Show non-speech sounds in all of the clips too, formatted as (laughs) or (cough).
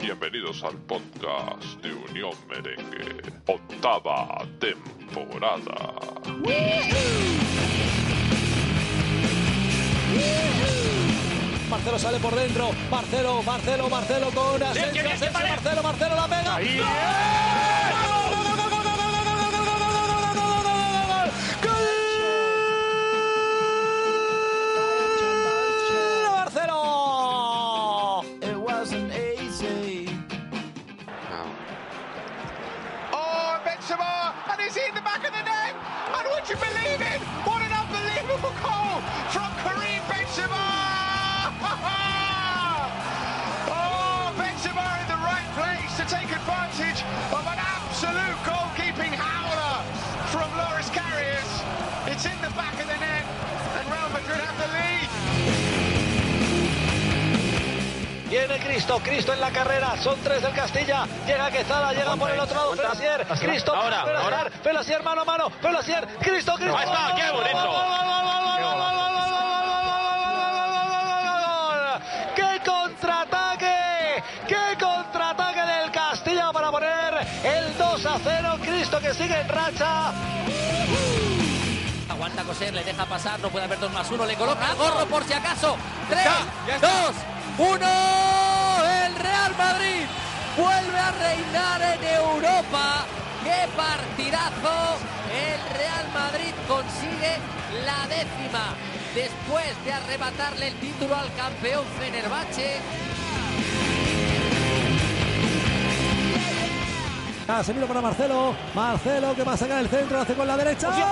Bienvenidos al podcast de Unión Merengue, octava temporada. Marcelo sale por dentro. Marcelo, Marcelo, Marcelo con Asensio. Asensio, Marcelo, Marcelo la pega. ¡Gol! Advantage of an absolute goalkeeping howler from Loris Karius. It's in the back of the net, and Real Madrid have the lead. Viene Cristo, Cristo en la carrera, son tres del Castilla, llega Quezada, llega por el otro lado Felasier, Cristo, Ahora, Felasier, ahora. Felasier mano a mano, Felasier, Cristo, Cristo. Ahí está, qué bonito. A 0! Cristo que sigue en racha. Aguanta coser, le deja pasar, no puede haber dos más uno, le coloca gorro por si acaso. Tres, ya está. dos, uno. El Real Madrid vuelve a reinar en Europa. ¡Qué partidazo! El Real Madrid consigue la décima después de arrebatarle el título al campeón Fenerbahce. Casemiro para Marcelo. Marcelo que va a sacar el centro, hace con la derecha. ¿Qué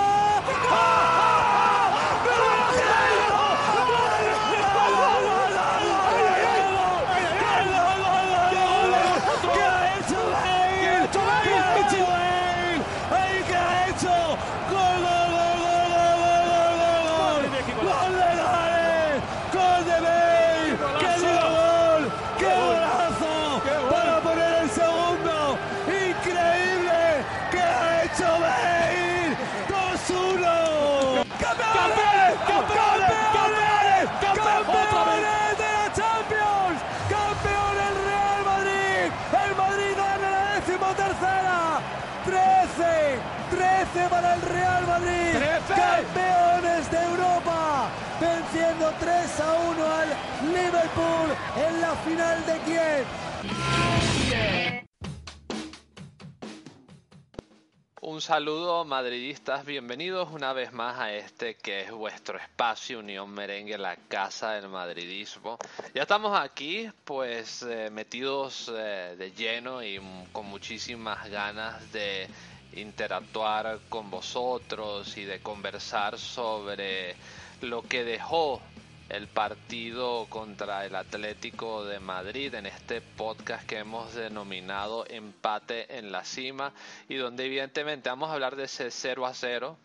En la final de Kiev. Un saludo madridistas, bienvenidos una vez más a este que es vuestro espacio Unión Merengue, la casa del madridismo. Ya estamos aquí pues eh, metidos eh, de lleno y con muchísimas ganas de interactuar con vosotros y de conversar sobre lo que dejó el partido contra el Atlético de Madrid en este podcast que hemos denominado Empate en la Cima y donde evidentemente vamos a hablar de ese 0 a 0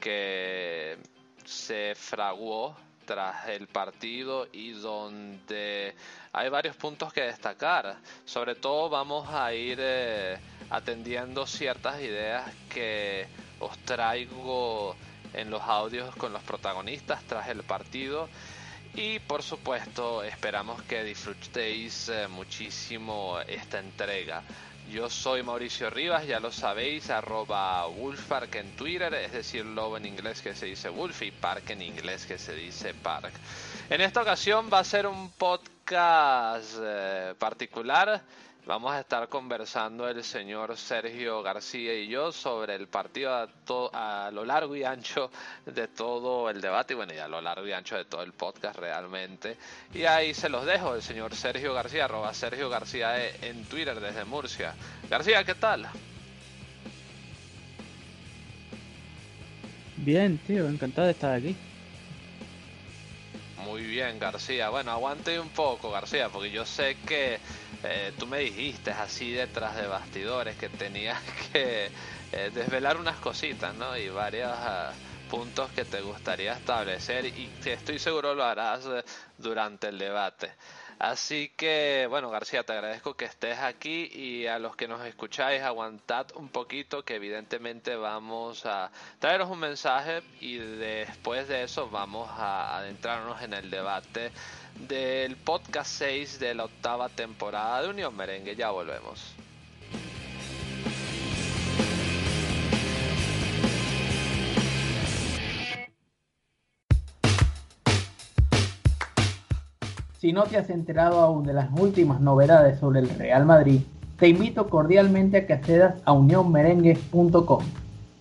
que se fraguó tras el partido y donde hay varios puntos que destacar. Sobre todo vamos a ir eh, atendiendo ciertas ideas que os traigo en los audios con los protagonistas tras el partido y por supuesto esperamos que disfrutéis eh, muchísimo esta entrega. Yo soy Mauricio Rivas, ya lo sabéis, arroba Wolfpark en Twitter, es decir, lobo en inglés que se dice Wolf y Park en inglés que se dice Park. En esta ocasión va a ser un podcast eh, particular. Vamos a estar conversando el señor Sergio García y yo sobre el partido a, to- a lo largo y ancho de todo el debate y bueno, y a lo largo y ancho de todo el podcast realmente. Y ahí se los dejo, el señor Sergio García, arroba Sergio García E en Twitter desde Murcia. García, ¿qué tal? Bien, tío, encantado de estar aquí. Muy bien, García. Bueno, aguante un poco, García, porque yo sé que eh, tú me dijiste así detrás de bastidores que tenías (laughs) que eh, desvelar unas cositas, ¿no? Y varios ah, puntos que te gustaría establecer y estoy seguro lo harás durante el debate. Así que, bueno, García, te agradezco que estés aquí y a los que nos escucháis, aguantad un poquito que evidentemente vamos a traeros un mensaje y después de eso vamos a adentrarnos en el debate del podcast 6 de la octava temporada de Unión Merengue. Ya volvemos. Si no te has enterado aún de las últimas novedades sobre el Real Madrid, te invito cordialmente a que accedas a unionmerengue.com.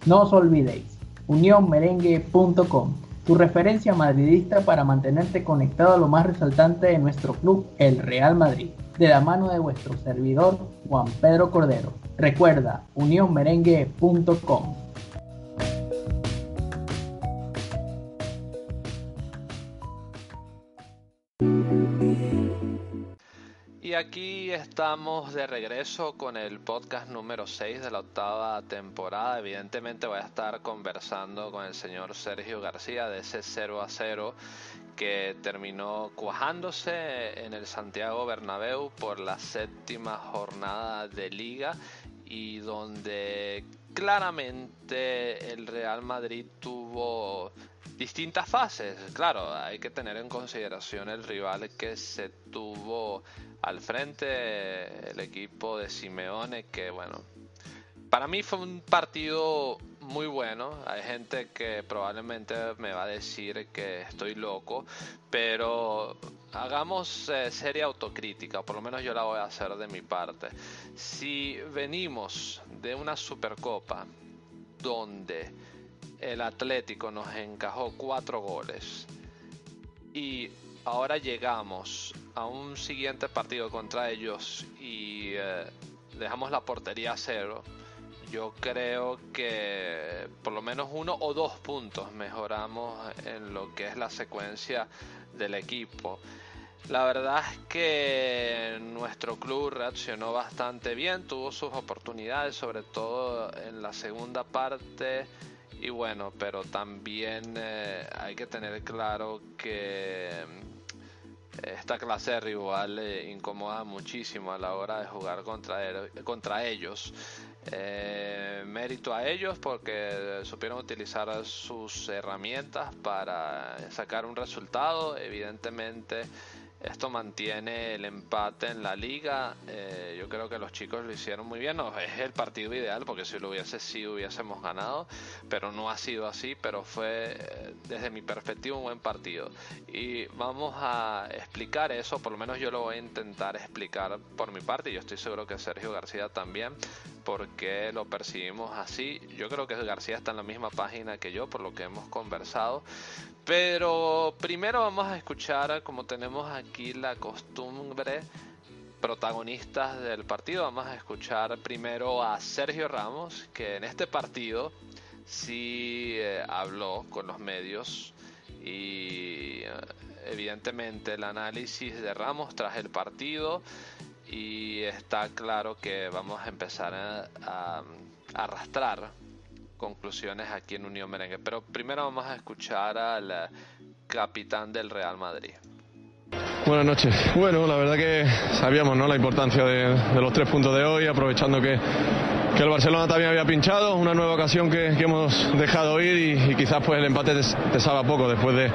No os olvidéis, unionmerengue.com, tu referencia madridista para mantenerte conectado a lo más resaltante de nuestro club, el Real Madrid, de la mano de vuestro servidor Juan Pedro Cordero. Recuerda, unionmerengue.com. aquí estamos de regreso con el podcast número 6 de la octava temporada. Evidentemente voy a estar conversando con el señor Sergio García de ese 0 a 0 que terminó cuajándose en el Santiago Bernabéu por la séptima jornada de liga y donde claramente el Real Madrid tuvo distintas fases. Claro, hay que tener en consideración el rival que se tuvo al frente, el equipo de Simeone, que bueno, para mí fue un partido muy bueno. Hay gente que probablemente me va a decir que estoy loco, pero hagamos eh, seria autocrítica, por lo menos yo la voy a hacer de mi parte. Si venimos de una Supercopa donde el Atlético nos encajó cuatro goles y ahora llegamos a un siguiente partido contra ellos y eh, dejamos la portería a cero, yo creo que por lo menos uno o dos puntos mejoramos en lo que es la secuencia del equipo. La verdad es que nuestro club reaccionó bastante bien, tuvo sus oportunidades, sobre todo en la segunda parte. Y bueno, pero también eh, hay que tener claro que esta clase de rival eh, incomoda muchísimo a la hora de jugar contra, contra ellos. Eh, mérito a ellos porque supieron utilizar sus herramientas para sacar un resultado. Evidentemente esto mantiene el empate en la liga. Eh, yo creo que los chicos lo hicieron muy bien. No es el partido ideal porque si lo hubiese sido hubiésemos ganado, pero no ha sido así. Pero fue eh, desde mi perspectiva un buen partido. Y vamos a explicar eso, por lo menos yo lo voy a intentar explicar por mi parte. Yo estoy seguro que Sergio García también, porque lo percibimos así. Yo creo que García está en la misma página que yo, por lo que hemos conversado. Pero primero vamos a escuchar, como tenemos aquí la costumbre, protagonistas del partido. Vamos a escuchar primero a Sergio Ramos, que en este partido sí eh, habló con los medios y eh, evidentemente el análisis de Ramos tras el partido y está claro que vamos a empezar a arrastrar conclusiones aquí en Unión Merengue. Pero primero vamos a escuchar al eh, capitán del Real Madrid. Buenas noches. Bueno, la verdad que sabíamos ¿no? la importancia de, los tres puntos de hoy, aprovechando que el Barcelona también había pinchado, una nueva ocasión que, hemos dejado ir y, quizás pues el empate te, sabe poco después de,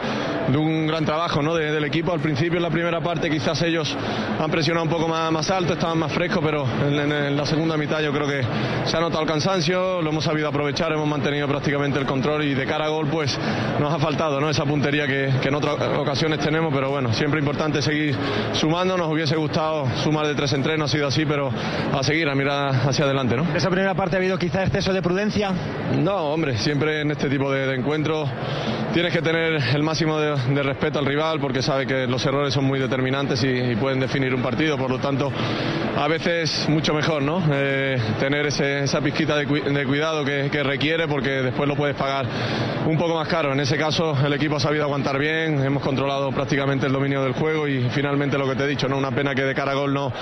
un gran trabajo ¿no? del equipo. Al principio en la primera parte quizás ellos han presionado un poco más, más alto, estaban más frescos, pero en, la segunda mitad yo creo que se ha notado el cansancio, lo hemos sabido aprovechar, hemos mantenido prácticamente el control y de cara a gol pues nos ha faltado ¿no? esa puntería que, en otras ocasiones tenemos, pero bueno, siempre importante seguir sumando, nos hubiese gustado sumar de tres en tres, no ha sido así, pero a seguir, a mirar hacia adelante. ¿no? esa primera parte ha habido quizá exceso de prudencia? No, hombre, siempre en este tipo de, encuentros tienes que tener el máximo de, respeto al rival porque sabe que los errores son muy determinantes y, pueden definir un partido. Por lo tanto, a veces mucho mejor, ¿no? Eh, tener esa pizquita de, cuidado que, requiere porque después lo puedes pagar un poco más caro. En ese caso, el equipo ha sabido aguantar bien, hemos controlado prácticamente el dominio del juego y finalmente lo que te he dicho, ¿no? Una pena que de cara a gol no,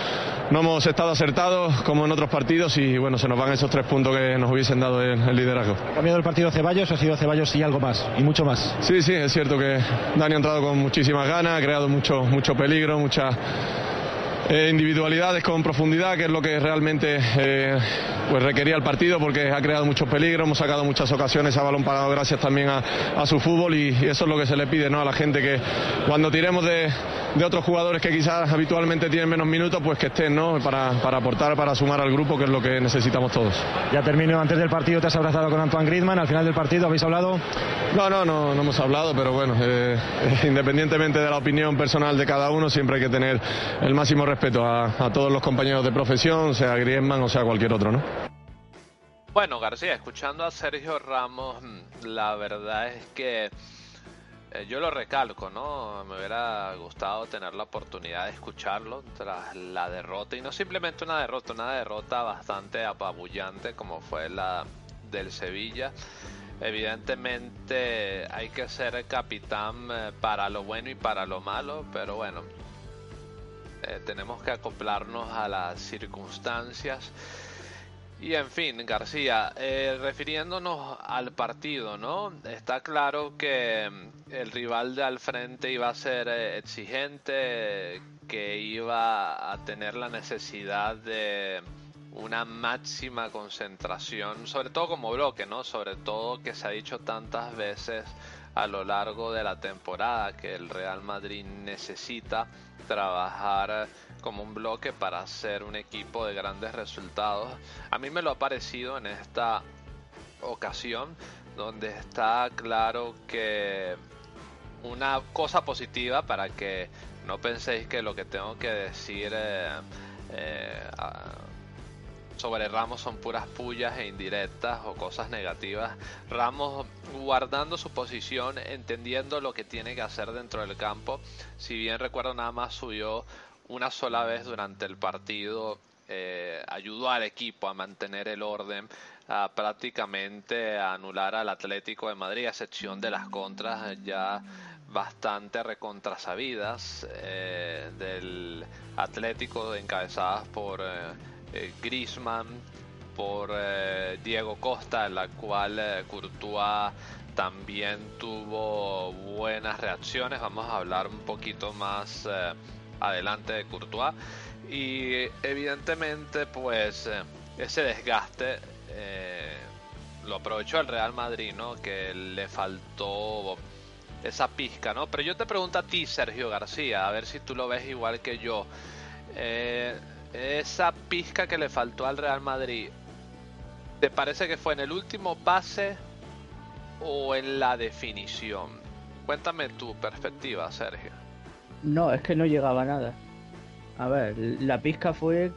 no hemos estado acertados como en otros partidos y bueno, se nos van esos tres puntos que nos hubiesen dado el, el liderazgo. ¿Ha cambiado el partido Ceballos ha sido Ceballos y algo más? Y mucho más. Sí, sí, es cierto que Dani ha entrado con muchísimas ganas, ha creado mucho, mucho peligro, mucha eh, individualidades con profundidad, que es lo que realmente eh, pues requería el partido, porque ha creado muchos peligros, hemos sacado muchas ocasiones a balón parado gracias también a, a su fútbol y, y eso es lo que se le pide ¿no? a la gente, que cuando tiremos de, de otros jugadores que quizás habitualmente tienen menos minutos, pues que estén ¿no? para, para aportar, para sumar al grupo, que es lo que necesitamos todos. Ya termino, antes del partido te has abrazado con Antoine Griezmann, al final del partido habéis hablado... No, no, no, no hemos hablado, pero bueno, eh, (laughs) independientemente de la opinión personal de cada uno, siempre hay que tener el máximo respeto a, a todos los compañeros de profesión, sea Griezmann o sea cualquier otro, ¿no? Bueno, García, escuchando a Sergio Ramos, mm, la verdad es que eh, yo lo recalco, ¿no? Me hubiera gustado tener la oportunidad de escucharlo tras la derrota, y no simplemente una derrota, una derrota bastante apabullante como fue la del Sevilla. Evidentemente hay que ser capitán eh, para lo bueno y para lo malo, pero bueno, eh, tenemos que acoplarnos a las circunstancias. Y en fin, García, eh, refiriéndonos al partido, ¿no? Está claro que mm, el rival de al frente iba a ser eh, exigente, que iba a tener la necesidad de una máxima concentración, sobre todo como bloque, ¿no? Sobre todo que se ha dicho tantas veces a lo largo de la temporada que el Real Madrid necesita trabajar como un bloque para ser un equipo de grandes resultados. A mí me lo ha parecido en esta ocasión, donde está claro que una cosa positiva para que no penséis que lo que tengo que decir eh, eh, sobre Ramos son puras pullas e indirectas o cosas negativas. Ramos guardando su posición, entendiendo lo que tiene que hacer dentro del campo. Si bien recuerdo nada más subió una sola vez durante el partido, eh, ayudó al equipo a mantener el orden, a prácticamente anular al Atlético de Madrid, a excepción de las contras ya bastante recontrasabidas eh, del Atlético encabezadas por... Eh, eh, Grisman, por eh, Diego Costa, la cual eh, Courtois también tuvo buenas reacciones. Vamos a hablar un poquito más eh, adelante de Courtois. Y evidentemente, pues ese desgaste lo aprovechó el Real Madrid, ¿no? Que le faltó esa pizca, ¿no? Pero yo te pregunto a ti, Sergio García, a ver si tú lo ves igual que yo. Esa pizca que le faltó al Real Madrid, ¿te parece que fue en el último pase o en la definición? Cuéntame tu perspectiva, Sergio. No, es que no llegaba nada. A ver, la pizca fue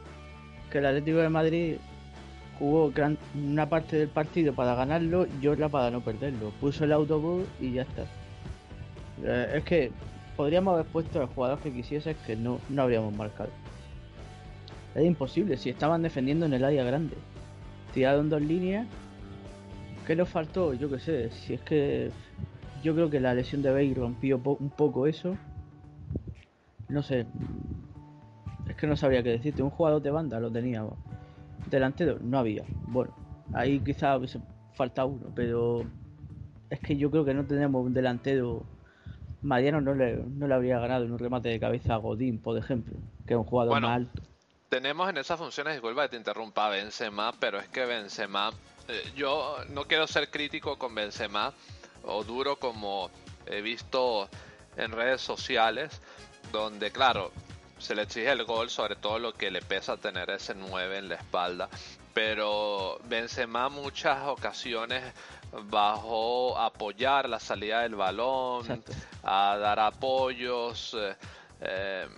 que el Atlético de Madrid jugó gran, una parte del partido para ganarlo y otra para no perderlo. Puso el autobús y ya está. Eh, es que podríamos haber puesto al jugador que quisiese que no, no habríamos marcado. Era imposible, si estaban defendiendo en el área grande. Tirado en dos líneas. ¿Qué nos faltó? Yo qué sé. Si es que yo creo que la lesión de Bale rompió po un poco eso. No sé. Es que no sabría qué decirte. Un jugador de banda lo teníamos. Delantero no había. Bueno, ahí quizás hubiese faltado uno, pero es que yo creo que no tenemos un delantero. Mariano no le, no le habría ganado en un remate de cabeza a Godín, por ejemplo, que es un jugador Bueno, más alto. Tenemos en esas funciones, disculpa que te interrumpa, a Benzema, pero es que Benzema, eh, yo no quiero ser crítico con Benzema o duro como he visto en redes sociales, donde claro, se le exige el gol, sobre todo lo que le pesa tener ese 9 en la espalda, pero Benzema muchas ocasiones bajó a apoyar la salida del balón, Exacto. a dar apoyos, eh, eh,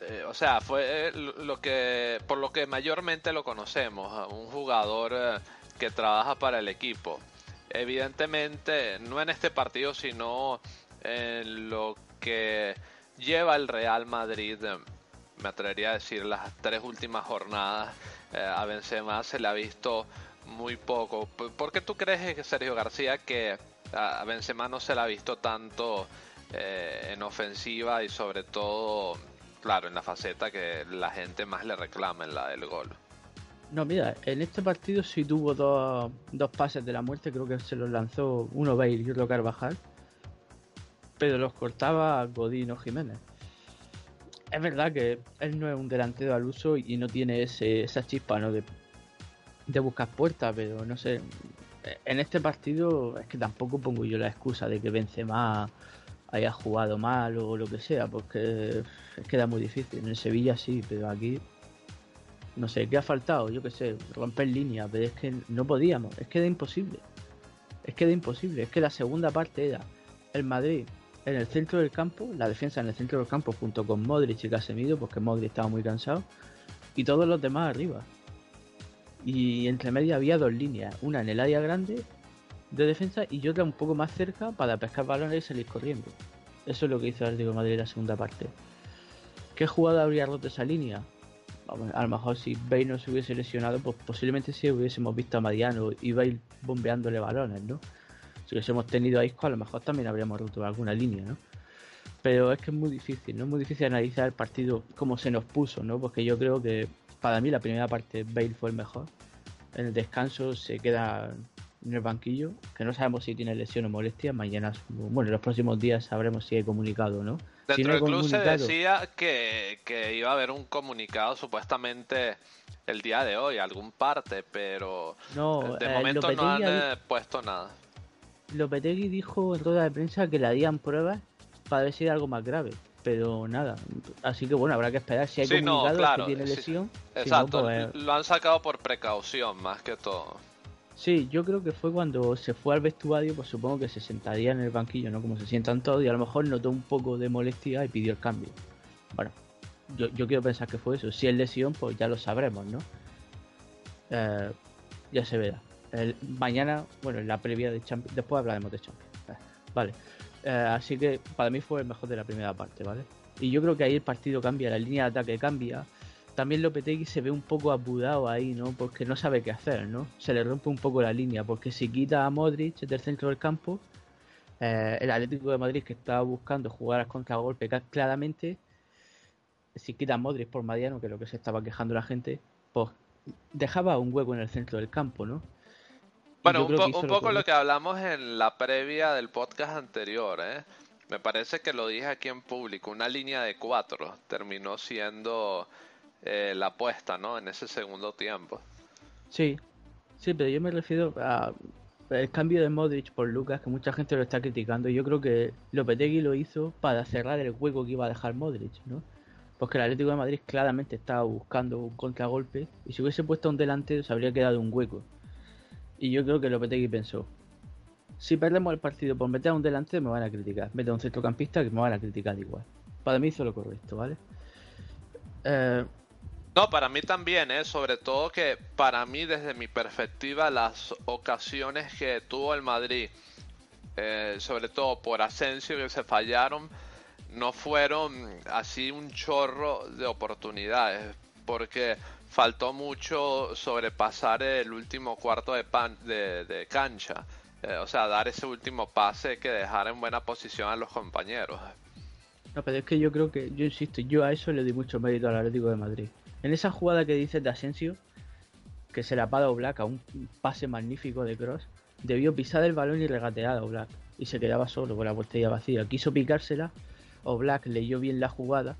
eh, o sea, fue eh, lo que por lo que mayormente lo conocemos, a un jugador eh, que trabaja para el equipo. Evidentemente, no en este partido, sino en lo que lleva el Real Madrid, eh, me atrevería a decir las tres últimas jornadas, eh, a Benzema se le ha visto muy poco. ¿Por qué tú crees, eh, Sergio García, que a Benzema no se le ha visto tanto eh, en ofensiva y sobre todo, claro, en la faceta que la gente más le reclama en la del gol? No, mira, en este partido sí tuvo dos, dos pases de la muerte, creo que se los lanzó uno Bale y otro Carvajal, pero los cortaba Godín o Jiménez. Es verdad que él no es un delantero al uso y no tiene ese, esa chispa ¿no? de, de buscar puertas, pero no sé, en este partido es que tampoco pongo yo la excusa de que Benzema haya jugado mal o lo que sea, porque es que muy difícil. En el Sevilla sí, pero aquí no sé, ¿qué ha faltado? Yo qué sé, romper línea, pero es que no podíamos, es que era imposible. Es que era imposible, es que la segunda parte era el Madrid en el centro del campo, la defensa en el centro del campo junto con Modric y Casemiro, porque Modric estaba muy cansado, y todos los demás arriba. Y entre medio había dos líneas, una en el área grande de defensa y otra un poco más cerca para pescar balones y salir corriendo. Eso es lo que hizo el de Madrid en la segunda parte. ¿Qué jugada habría roto esa línea? a lo mejor si Bale no se hubiese lesionado, pues posiblemente sí hubiésemos visto a Mariano y Bale bombeándole balones, ¿no? Si hubiésemos tenido a Isco, a lo mejor también habríamos roto alguna línea, ¿no? Pero es que es muy difícil, ¿no? Es muy difícil analizar el partido como se nos puso, ¿no? Porque yo creo que para mí la primera parte Bale fue el mejor. En el descanso se queda en el banquillo, que no sabemos si tiene lesión o molestia. Mañana, bueno, en los próximos días sabremos si hay comunicado o no. Dentro del club se decía que, que, iba a haber un comunicado supuestamente el día de hoy, algún parte, pero no, de momento no han puesto nada. Lopetegui dijo en rueda de prensa que le harían pruebas para ver si era algo más grave, pero nada. Así que bueno, habrá que esperar si hay comunicado que tiene lesión. Exacto, pues, lo han sacado por precaución más que todo. Sí, yo creo que fue cuando se fue al vestuario, pues supongo que se sentaría en el banquillo, ¿no? Como se sientan todos, y a lo mejor notó un poco de molestia y pidió el cambio. Bueno, yo, quiero pensar que fue eso. Si es lesión, pues ya lo sabremos, ¿no? Eh, ya se verá. Mañana, bueno, en la previa de Champions, después hablaremos de Champions. Eh, vale. Eh, así que para mí fue el mejor de la primera parte, ¿vale? Y yo creo que ahí el partido cambia, la línea de ataque cambia también Lopetegui se ve un poco apurado ahí, ¿no? Porque no sabe qué hacer, ¿no? Se le rompe un poco la línea, porque si quita a Modric del centro del campo, eh, el Atlético de Madrid que estaba buscando jugar a contragolpe claramente, si quita a Modric por Mariano, que es lo que se estaba quejando la gente, pues dejaba un hueco en el centro del campo, ¿no? Bueno, un, un poco lo que hablamos en la previa del podcast anterior, ¿eh? Me parece que lo dije aquí en público, una línea de cuatro terminó siendo eh, la apuesta, ¿no? En ese segundo tiempo. Sí, sí, pero yo me refiero a el cambio de Modric por Lucas, que mucha gente lo está criticando. Yo creo que Lopetegui lo hizo para cerrar el hueco que iba a dejar Modric, ¿no? Porque el Atlético de Madrid claramente estaba buscando un contragolpe y si hubiese puesto un delantero se habría quedado un hueco. Y yo creo que Lopetegui pensó, si perdemos el partido por meter a un delantero me van a criticar, meter a un centrocampista que me van a criticar igual. Para mí hizo lo correcto, ¿vale? Eh, no, para mí también, ¿eh? sobre todo que para mí desde mi perspectiva las ocasiones que tuvo el Madrid, eh, sobre todo por Asensio que se fallaron, no fueron así un chorro de oportunidades, porque faltó mucho sobrepasar el último cuarto de, pan, de, cancha, eh, o sea, dar ese último pase que dejar en buena posición a los compañeros. No, pero es que yo creo que, yo insisto, yo a eso le di mucho mérito al Atlético de Madrid. En esa jugada que dices de Asensio, que se la paga Oblak a un pase magnífico de Cross, debió pisar el balón y regatear a Oblak. Y se quedaba solo con la portería vacía. Quiso picársela, Oblak leyó bien la jugada,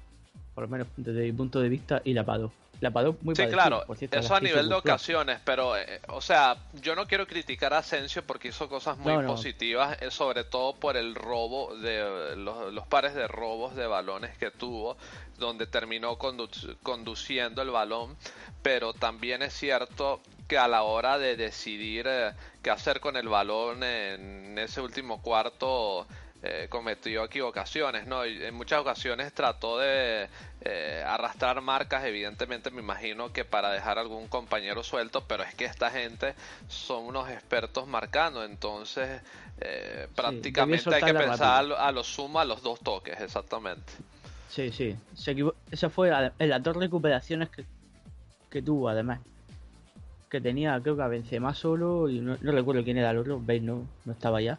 por lo menos desde mi punto de vista, y la paró. La paró muy Sí, claro, eso a nivel de ocasiones, pero, eh, o sea, yo no quiero criticar a Asensio porque hizo cosas muy positivas, eh, sobre todo por el robo de los, pares de robos de balones que tuvo, donde terminó conduciendo el balón, pero también es cierto que a la hora de decidir eh, qué hacer con el balón en ese último cuarto, eh, cometió equivocaciones, ¿no? Y en muchas ocasiones trató de eh, arrastrar marcas, evidentemente me imagino que para dejar algún compañero suelto, pero es que esta gente son unos expertos marcando, entonces eh, prácticamente hay que pensar a lo, sumo a los dos toques, exactamente. Sí, sí, esa fue en las dos recuperaciones que, que tuvo además que tenía creo que a Benzema solo y no, recuerdo quién era el otro, veis no, no estaba ya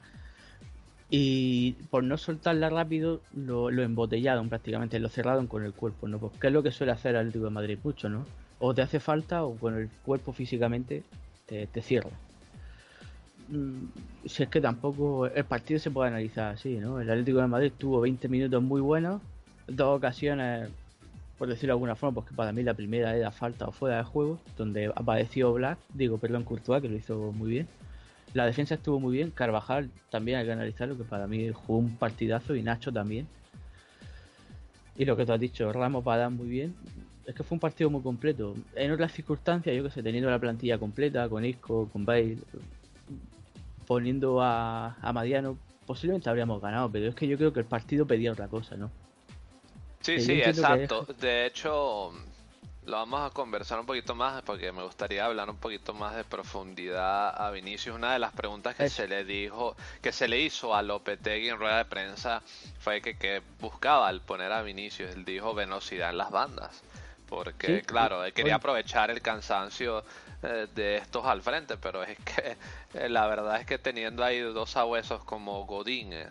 y por no soltarla rápido lo, lo embotellaron prácticamente, lo cerraron con el cuerpo, ¿no? Porque es lo que suele hacer el Atlético de Madrid mucho, ¿no? O te hace falta o con el cuerpo físicamente te, te cierra. Mm, Si es que tampoco el partido se puede analizar así, ¿no? El Atlético de Madrid tuvo 20 minutos muy buenos, dos ocasiones, por decirlo de alguna forma, porque para mí la primera era falta o fuera de juego, donde apareció Black, digo, perdón, Courtois, que lo hizo muy bien. La defensa estuvo muy bien, Carvajal también hay que analizarlo, que para mí jugó un partidazo y Nacho también. Y lo que tú has dicho, Ramos dar muy bien. Es que fue un partido muy completo. En otras circunstancias, yo que sé, teniendo la plantilla completa, con Isco, con Bale, poniendo a, a Mariano, posiblemente habríamos ganado, pero es que yo creo que el partido pedía otra cosa, ¿no? Sí, Que sí, que exacto. De hecho, lo vamos a conversar un poquito más porque me gustaría hablar un poquito más de profundidad a Vinicius. Una de las preguntas que se le dijo, que se le hizo a Lopetegui en rueda de prensa fue que, que buscaba al poner a Vinicius. Él dijo velocidad en las bandas. Porque, Sí, claro, él quería aprovechar el cansancio eh, de estos al frente, pero es que eh, (laughs) la verdad es que teniendo ahí dos sabuesos como Godín eh,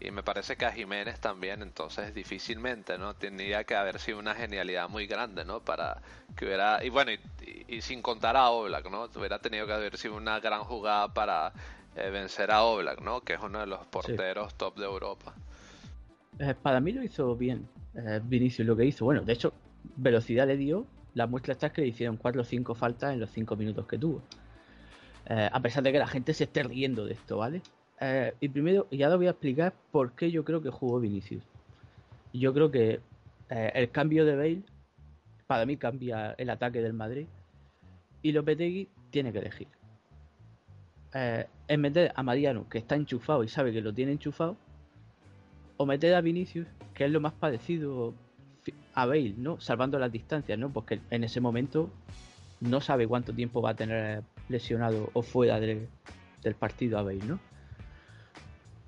y me parece que a Jiménez también, entonces difícilmente, ¿no? Tendría que haber sido una genialidad muy grande, ¿no? Para que hubiera, y bueno, y, y- y sin contar a Oblak, ¿no? Hubiera tenido que haber sido una gran jugada para eh, vencer a Oblak, ¿no? Que es uno de los porteros top de Europa. Eh, para mí lo hizo bien eh, Vinicius lo que hizo. Bueno, de hecho, velocidad le dio. La muestra está es que le hicieron 4 o 5 faltas en los 5 minutos que tuvo. A pesar de que la gente se esté riendo de esto, ¿vale? Eh, y primero, y ahora voy a explicar por qué yo creo que jugó Vinicius. Yo creo que eh, el cambio de Bale, para mí cambia el ataque del Madrid. Y Lopetegui tiene que elegir. Eh, en meter a Mariano, que está enchufado y sabe que lo tiene enchufado, o meter a Vinicius, que es lo más parecido a Bale, ¿no? Salvando las distancias, ¿no? Porque en ese momento no sabe cuánto tiempo va a tener lesionado o fuera del partido a Bale, ¿no?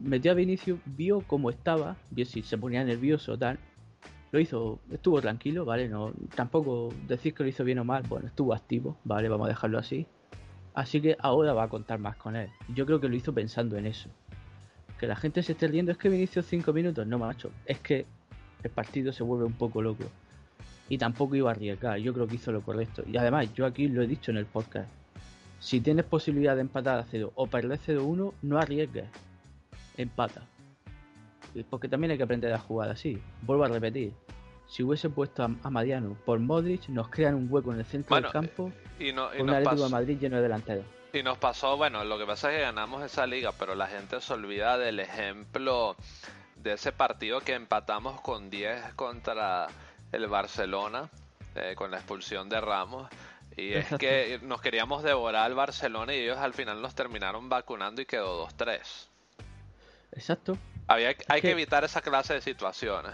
Metió a Vinicius, vio cómo estaba, vio si se ponía nervioso o tal. Lo hizo, estuvo tranquilo, ¿vale? No, tampoco decir que lo hizo bien o mal, bueno, estuvo activo, ¿vale? Vamos a dejarlo así. Así que ahora va a contar más con él. Yo creo que lo hizo pensando en eso. Que la gente se esté riendo es que Vinicius 5 minutos, no macho, es que el partido se vuelve un poco loco. Y tampoco iba a arriesgar, yo creo que hizo lo correcto. Y además, yo aquí lo he dicho en el podcast. Si tienes posibilidad de empatar a 0 o perder 0-1, no arriesgues. Empata. Porque también hay que aprender a jugar así. Vuelvo a repetir. Si hubiese puesto a, a Mariano por Modric, nos crean un hueco en el centro Bueno, del campo Y, no, y con un nos Atlético pasó- de Madrid lleno de delanteros. Y nos pasó, bueno, lo que pasa es que ganamos esa liga, pero la gente se olvida del ejemplo de ese partido que empatamos con 10 contra el Barcelona, eh, con la expulsión de Ramos. Y es que nos queríamos devorar al Barcelona y ellos al final nos terminaron vacunando y quedó 2-3. Exacto. Había, hay que que- evitar esa clase de situaciones.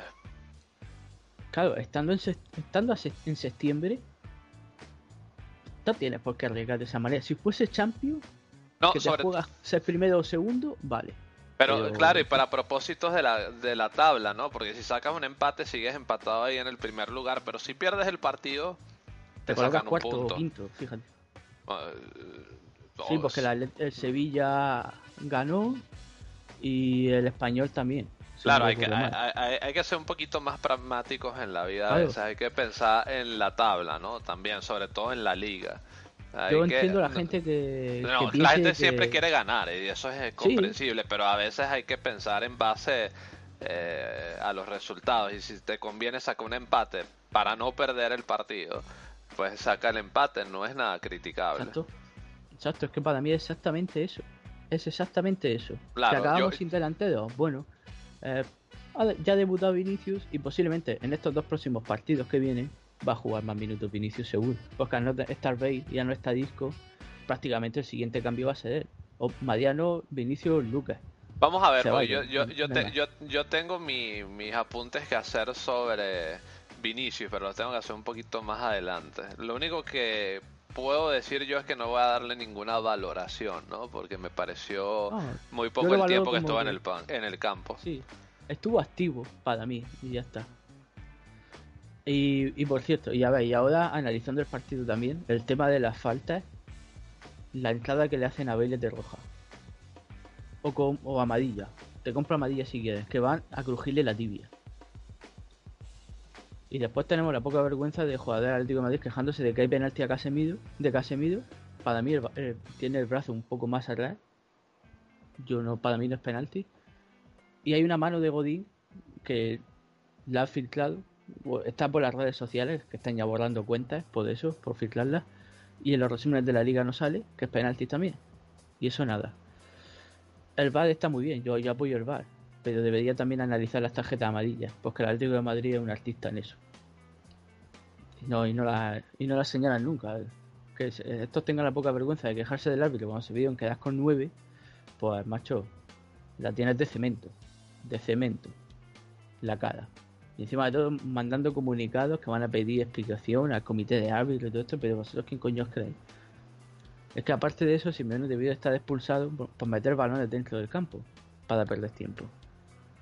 Claro, estando en, estando en septiembre, no tienes por qué arriesgar de esa manera. Si fuese Champions, No, que te sobre juegas ser primero o segundo, vale. Pero, Pero- claro, y para propósitos de la, de la tabla, ¿no? Porque si sacas un empate sigues empatado ahí en el primer lugar, pero si pierdes el partido, Te te, colocas sacan un cuarto punto. o quinto, fíjate. Eh, Sí, porque la- el Sevilla ganó y el español también. Claro, hay que, hay, mal. hay- hay que ser un poquito más pragmáticos en la vida. Claro. veces hay que pensar en la tabla, ¿no? También, sobre todo en la liga. Hay Yo que- entiendo la gente que, No, que la gente siempre quiere ganar y eso es comprensible, pero a veces hay que pensar en base eh, a los resultados y si te conviene sacar un empate para no perder el partido, pues saca el empate, no es nada criticable. Exacto. Exacto, es que para mí es exactamente eso. Es exactamente eso. Claro, si acabamos yo- sin delanteros, bueno, eh, ya ha debutado Vinicius y posiblemente en estos dos próximos partidos que vienen va a jugar más minutos Vinicius seguro. Porque al no estar Bale y ya no está Disco, prácticamente el siguiente cambio va a ser él. O Mariano, Vinicius, Lucas. Vamos a ver, Se vaya. yo, yo, yo, te- yo, yo tengo mi- mis apuntes que hacer sobre Vinicius, pero los tengo que hacer un poquito más adelante. Lo único que puedo decir yo es que no voy a darle ninguna valoración, ¿no? Porque me pareció Ah, muy poco lo el tiempo que estuvo en el, pan- en el campo. Sí, estuvo activo para mí y ya está. Y, y por cierto, y a ver, y ahora analizando el partido también, el tema de las faltas, la entrada que le hacen a Bale de roja. O, con, o amarilla. Te compro amarilla si quieres, que van a crujirle la tibia. Y después tenemos la poca vergüenza de jugador del Atlético de Madrid quejándose de que hay penalti a Casemiro, de Casemiro. Para mí tiene el brazo un poco más atrás. Yo no, para mí no es penalti. Y hay una mano de Godín que la ha filtrado. Está por las redes sociales, que están ya borrando cuentas por eso, por filtrarlas. Y en los resúmenes de la liga no sale, que es penalti también. Y eso nada. El VAR está muy bien, yo, yo apoyo el VAR. Pero debería también analizar las tarjetas amarillas, porque el Atlético de Madrid es un artista en eso. No, y no la, y no la señalan nunca. Que se- estos tengan la poca vergüenza de quejarse del árbitro cuando se vieron que das con 9, pues macho, la tienes de cemento. De cemento. La cara. Y encima de todo mandando comunicados que van a pedir explicación al comité de árbitros y todo esto, pero vosotros quién coño os creéis. Es que aparte de eso, Simeone debió estar expulsado por meter balones dentro del campo para perder tiempo.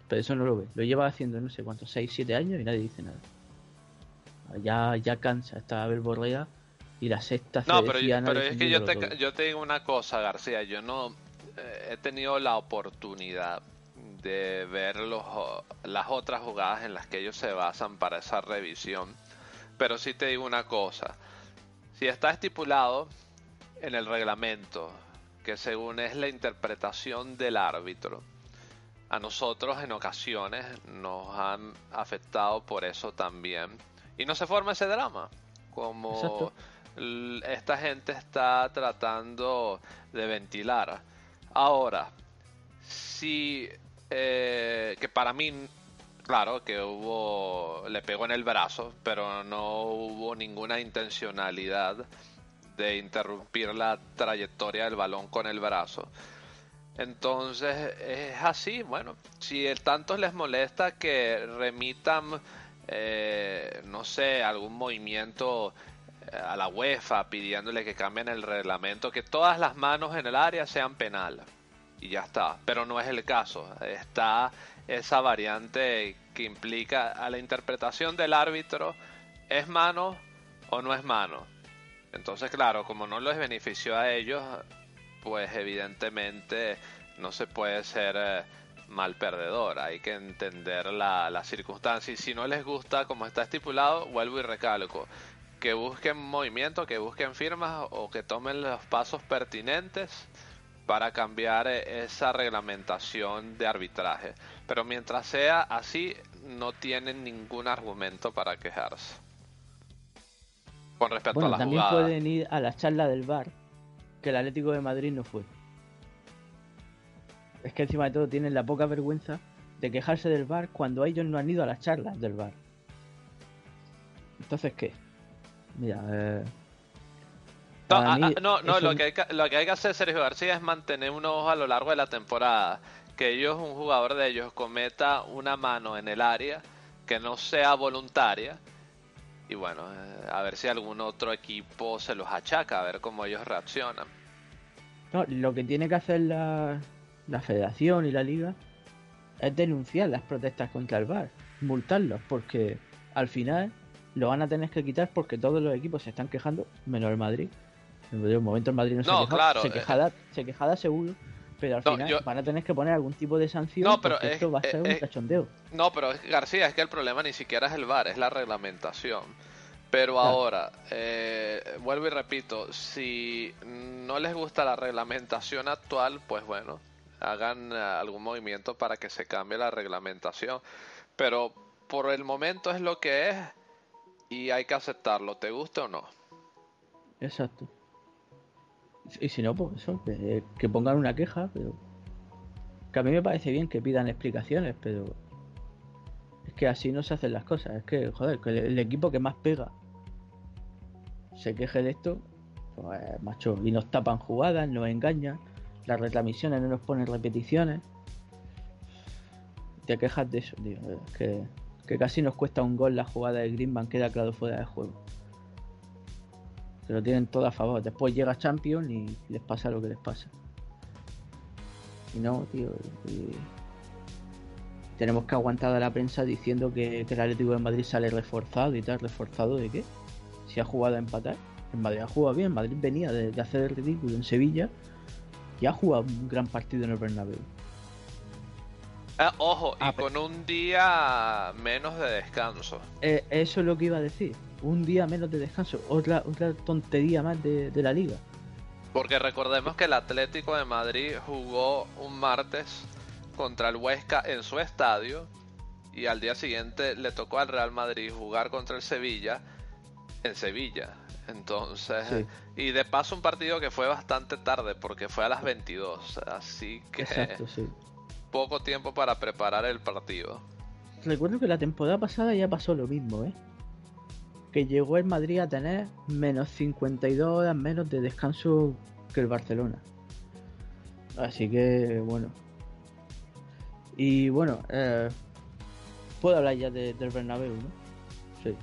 Pero eso no lo ve. Lo lleva haciendo no sé cuántos, 6, 7 años y nadie dice nada. Ya, ya cansa esta verborrea y la sexta No, pero, no pero es que yo te, yo te digo una cosa, García. Yo no eh, he tenido la oportunidad de ver los, las otras jugadas en las que ellos se basan para esa revisión. Pero sí te digo una cosa. Si está estipulado en el reglamento que según es la interpretación del árbitro, a nosotros en ocasiones nos han afectado por eso también. Y no se forma ese drama. Como Exacto. esta gente está tratando de ventilar. Ahora, si eh, que para mí, claro, que hubo, le pegó en el brazo, pero no hubo ninguna intencionalidad de interrumpir la trayectoria del balón con el brazo. Entonces es así, bueno, si el tanto les molesta que remitan, eh, no sé, algún movimiento eh, a la UEFA pidiéndole que cambien el reglamento, que todas las manos en el área sean penal. Y ya está, pero no es el caso, está esa variante que implica a la interpretación del árbitro, ¿es mano o no es mano? Entonces, claro, como no les benefició a ellos, pues evidentemente no se puede ser eh, mal perdedor. Hay que entender la, la circunstancia. Y si no les gusta como está estipulado, vuelvo y recalco. Que busquen movimiento, que busquen firmas o que tomen los pasos pertinentes para cambiar eh, esa reglamentación de arbitraje. Pero mientras sea así, no tienen ningún argumento para quejarse. Con respecto Bueno, a la también jugada. pueden ir a la charla del bar que el Atlético de Madrid no fue. Es que encima de todo tienen la poca vergüenza de quejarse del bar cuando ellos no han ido a las charlas del bar. Entonces, ¿qué? Mira, eh, No, no, lo, que hay que, lo que hay que hacer Sergio García es mantener un ojo a lo largo de la temporada. Que ellos, un jugador de ellos, cometa una mano en el área que no sea voluntaria. Y bueno, eh, a ver si algún otro equipo se los achaca, a ver cómo ellos reaccionan. No, lo que tiene que hacer la, la federación y la liga es denunciar las protestas contra el VAR, multarlos, porque al final lo van a tener que quitar porque todos los equipos se están quejando, menos el Madrid. En el momento el Madrid no, se No, claro, se eh. quejará, se quejará seguro, pero al No, final yo- van a tener que poner algún tipo de sanción No, pero porque es- esto va a ser un cachondeo. No, pero García, es que el problema ni siquiera es el VAR, es la reglamentación. Pero ahora, eh, vuelvo y repito, si no les gusta la reglamentación actual, pues bueno, hagan algún movimiento para que se cambie la reglamentación. Pero por el momento es lo que es y hay que aceptarlo, te guste o no. Exacto. Y si no, pues eso, que, que pongan una queja, pero. Que a mí me parece bien que pidan explicaciones, pero. Que así no se hacen las cosas. Es que, joder, que el, equipo que más pega se queje de esto, pues, macho, y nos tapan jugadas, nos engañan, las retransmisiones no nos ponen repeticiones. Te quejas de eso, tío. Es que, que casi nos cuesta un gol la jugada de Greenman, queda claro fuera de juego. Se lo tienen todo a favor. Después llega Champions y les pasa lo que les pasa. Y no, tío. y- Tenemos que aguantar a la prensa diciendo que, que el Atlético de Madrid sale reforzado y tal. ¿Reforzado de qué? Si ha jugado a empatar. El Madrid ha jugado bien. Madrid venía de, de hacer el ridículo en Sevilla y ha jugado un gran partido en el Bernabéu. Ah, ojo, y Ah, pero- con un día menos de descanso. Eh, eso es lo que iba a decir. Un día menos de descanso. Otra, otra tontería más de, de la liga. Porque recordemos que el Atlético de Madrid jugó un martes contra el Huesca en su estadio y al día siguiente le tocó al Real Madrid jugar contra el Sevilla en Sevilla. Entonces, Sí. y de paso un partido que fue bastante tarde porque fue a las 22, así que Exacto, sí. poco tiempo para preparar el partido. Recuerdo que la temporada pasada ya pasó lo mismo, ¿eh? Que llegó el Madrid a tener menos 52 horas menos de descanso que el Barcelona. Así que, bueno. Y bueno, eh, puedo hablar ya de- del Bernabéu, ¿no? Sí.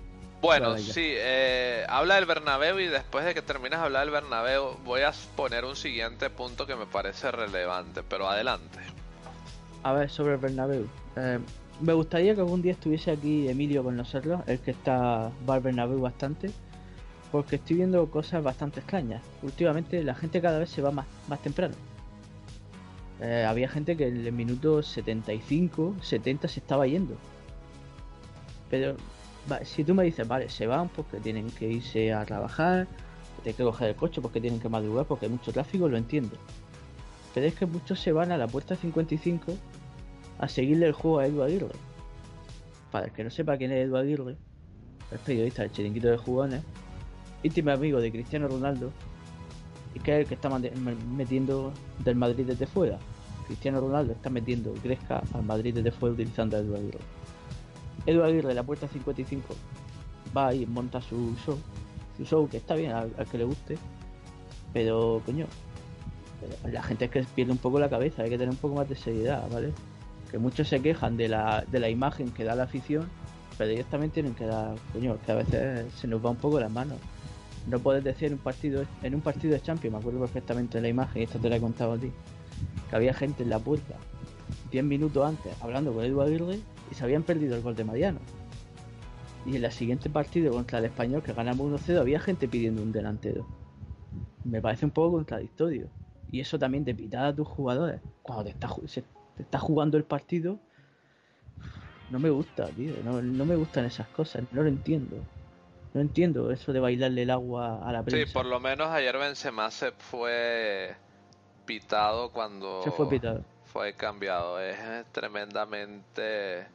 Bueno, sí, eh, habla del Bernabéu y después de que termines de hablar del Bernabéu voy a poner un siguiente punto que me parece relevante, pero adelante. A ver, sobre el Bernabéu. Eh, me gustaría que algún día estuviese aquí Emilio con nosotros, el que está va al Bernabéu bastante, porque estoy viendo cosas bastante extrañas. Últimamente la gente cada vez se va más, más temprano. Eh, había gente que en el minuto 75, 70 se estaba yendo. Pero si tú me dices, vale, se van porque tienen que irse a trabajar, tienen que coger el coche porque tienen que madrugar porque hay mucho tráfico, lo entiendo. Pero es que muchos se van a la puerta 55 a seguirle el juego a Edu Aguirre. Para el que no sepa quién es Edu Aguirre, es periodista del chiringuito de jugones, íntimo amigo de Cristiano Ronaldo, y que es el que está metiendo del Madrid desde fuera. Cristiano Ronaldo está metiendo Gresca al Madrid desde fuera utilizando a Edu Aguirre. Edu Aguirre, la puerta 55, va y monta su show, su show que está bien al, que le guste, pero coño, la gente es que pierde un poco la cabeza, hay que tener un poco más de seriedad, ¿vale? Que muchos se quejan de la, de la imagen que da la afición, pero ellos también tienen que dar, coño, que a veces se nos va un poco las manos. No puedes decir en un partido en un partido de Champions, me acuerdo perfectamente de la imagen, y esto te la he contado a ti, que había gente en la puerta 10 minutos antes hablando con Edu Aguirre y se habían perdido el gol de Mariano. Y en el siguiente partido contra el español que ganamos 1-0 había gente pidiendo un delantero. Me parece un poco contradictorio. Y eso también de pitar a tus jugadores cuando te está, se- te está jugando el partido. No me gusta, tío. No, no me gustan esas cosas. No lo entiendo. No entiendo eso de bailarle el agua a la Sí, prensa. por lo menos ayer Benzema se fue pitado cuando Se fue pitado. fue cambiado. Es tremendamente...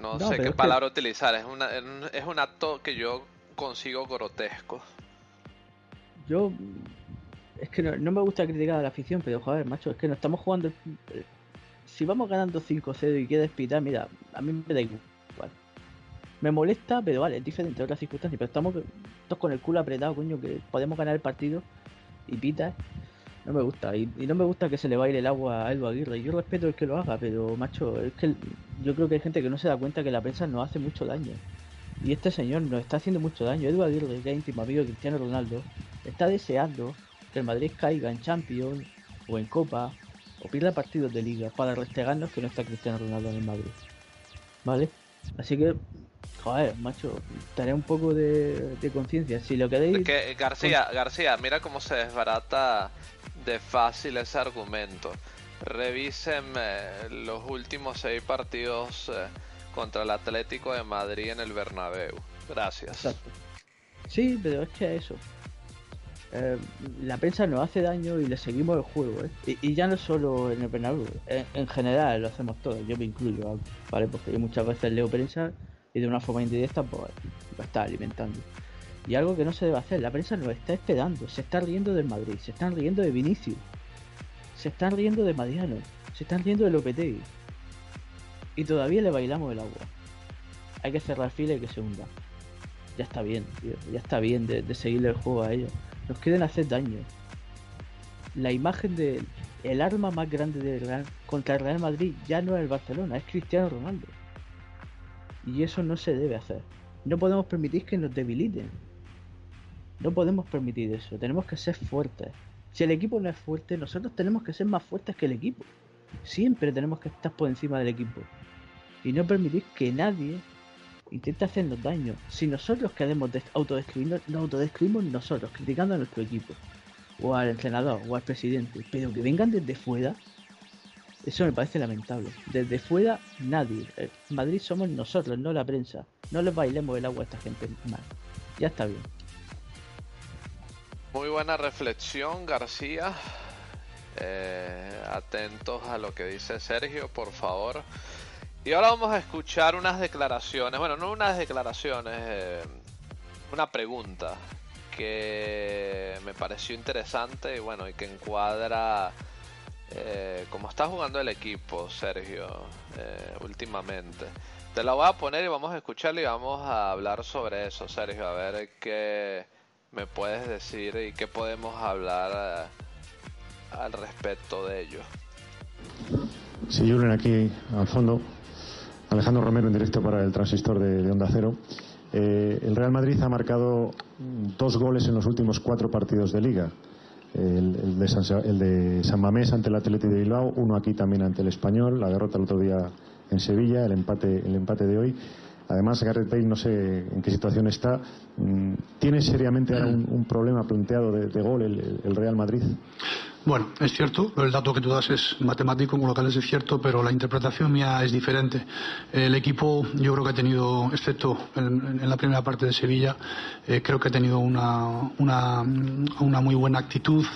No, No, sé qué que- palabra utilizar. Es, una, es un acto que yo consigo grotesco. Yo. Es que no, no me gusta criticar a la afición, pero joder, macho, es que no estamos jugando. el- Si vamos ganando 5-0 y quieres pitar, mira, a mí me da igual. Me molesta, pero vale, es diferente otras circunstancias. Pero estamos todos con el culo apretado, coño, que podemos ganar el partido y pitas. No me gusta. Y, no me gusta que se le baile el agua a Edu Aguirre. Yo respeto el que lo haga, pero macho, es que yo creo que hay gente que no se da cuenta que la prensa nos hace mucho daño. Y este señor nos está haciendo mucho daño. Edu Aguirre, que es íntimo amigo de Cristiano Ronaldo, está deseando que el Madrid caiga en Champions o en Copa o pierda partidos de liga para restregarnos que no está Cristiano Ronaldo en el Madrid. ¿Vale? Así que, joder, macho, daré un poco de, de conciencia. Si lo queréis. Es que García, García, mira cómo se desbarata de fácil ese argumento. Revisen eh, los últimos seis partidos eh, contra el Atlético de Madrid en el Bernabéu. Gracias. Exacto. Sí, pero es que eso. Eh, la prensa nos hace daño y le seguimos el juego, ¿eh? Y, y ya no solo en el Bernabéu, en, en general lo hacemos todos, yo me incluyo, ¿vale? Porque yo muchas veces leo prensa y de una forma indirecta pues lo está alimentando. Y algo que no se debe hacer, la prensa nos está esperando, se está riendo del Madrid, se están riendo de Vinicius, se están riendo de Mariano, se están riendo de Lopetegui. Y todavía le bailamos el agua. Hay que cerrar fila y que se hunda ya está bien, tío. Ya está bien de, de seguirle el juego a ellos. Nos quieren hacer daño. La imagen de el arma más grande del Real, contra el Real Madrid ya no es el Barcelona, es Cristiano Ronaldo. Y eso no se debe hacer. No podemos permitir que nos debiliten. No podemos permitir eso. Tenemos que ser fuertes. Si el equipo no es fuerte, nosotros tenemos que ser más fuertes que el equipo. Siempre tenemos que estar por encima del equipo. Y no permitir que nadie intenta hacernos daño. Si nosotros queremos des- autodescribirnos, nos autodescribimos nosotros, criticando a nuestro equipo, o al entrenador, o al presidente, pero que vengan desde fuera, Eso me parece lamentable. Desde fuera, nadie. Eh, Madrid somos nosotros, no la prensa. No les bailemos el agua a esta gente mal. Ya está bien. Muy buena reflexión, García. Eh, atentos a lo que dice Sergio, por favor. Y ahora vamos a escuchar unas declaraciones, bueno, no unas declaraciones, eh, una pregunta que me pareció interesante y bueno, y que encuadra eh, cómo está jugando el equipo, Sergio, eh, últimamente. Te la voy a poner y vamos a escucharla y vamos a hablar sobre eso, Sergio, a ver qué me puedes decir y qué podemos hablar al respecto de ello. Sí, Julen, aquí al fondo. Alejandro Romero en directo para el transistor de, de Onda Cero. Eh, el Real Madrid ha marcado dos goles en los últimos cuatro partidos de liga. El, el, de San, el, de San, Mamés ante el Atleti de Bilbao, uno aquí también ante el Español, la derrota el otro día en Sevilla, el empate, el empate de hoy. Además, Gareth Bale no sé en qué situación está. Mm, ¿Tiene seriamente ahora un, un problema planteado de, de gol el, el, Real Madrid? Bueno, es cierto, el dato que tú das es matemático, con lo cual es cierto, pero la interpretación mía es diferente. El equipo, yo creo que ha tenido, excepto en, la primera parte de Sevilla, eh, creo que ha tenido una, una, una muy buena actitud,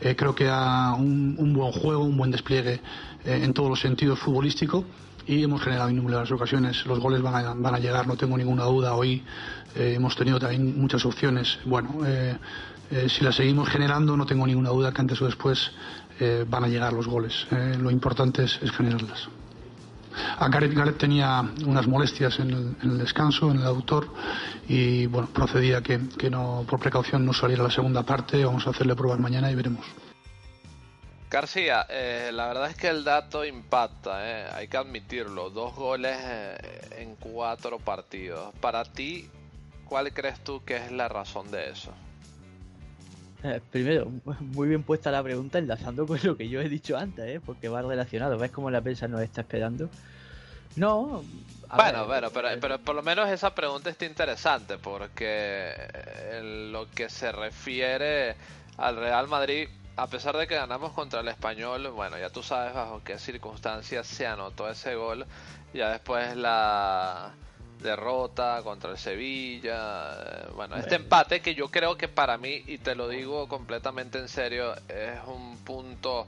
eh, creo que ha un, un, buen juego, un buen despliegue eh, en todos los sentidos futbolísticos y hemos generado innumerables ocasiones. Los goles van a, van a llegar, no tengo ninguna duda. Hoy hemos tenido también muchas opciones. Bueno, eh, eh, si las seguimos generando, no tengo ninguna duda que antes o después eh, van a llegar los goles. Eh, lo importante es, generarlas. A Gareth, Gareth tenía unas molestias en el, descanso, en el autor, y bueno, procedía que, que no, por precaución no saliera la segunda parte. Vamos a hacerle pruebas mañana y veremos. García, la verdad es que el dato impacta, hay que admitirlo. Dos goles en cuatro partidos. Para ti, ¿cuál crees tú que es la razón de eso? Eh, (laughs) primero, muy bien puesta la pregunta, enlazando con lo que yo he dicho antes, porque va relacionado. ¿Ves cómo la prensa nos está esperando? No. bueno, ver, bueno, pero, pero por lo menos esa pregunta está interesante, porque en lo que se refiere al Real Madrid a pesar de que ganamos contra el español, bueno, ya tú sabes bajo qué circunstancias se anotó ese gol. Ya después la derrota contra el Sevilla. Bueno, este empate que yo creo que para mí, y te lo digo completamente en serio, es un punto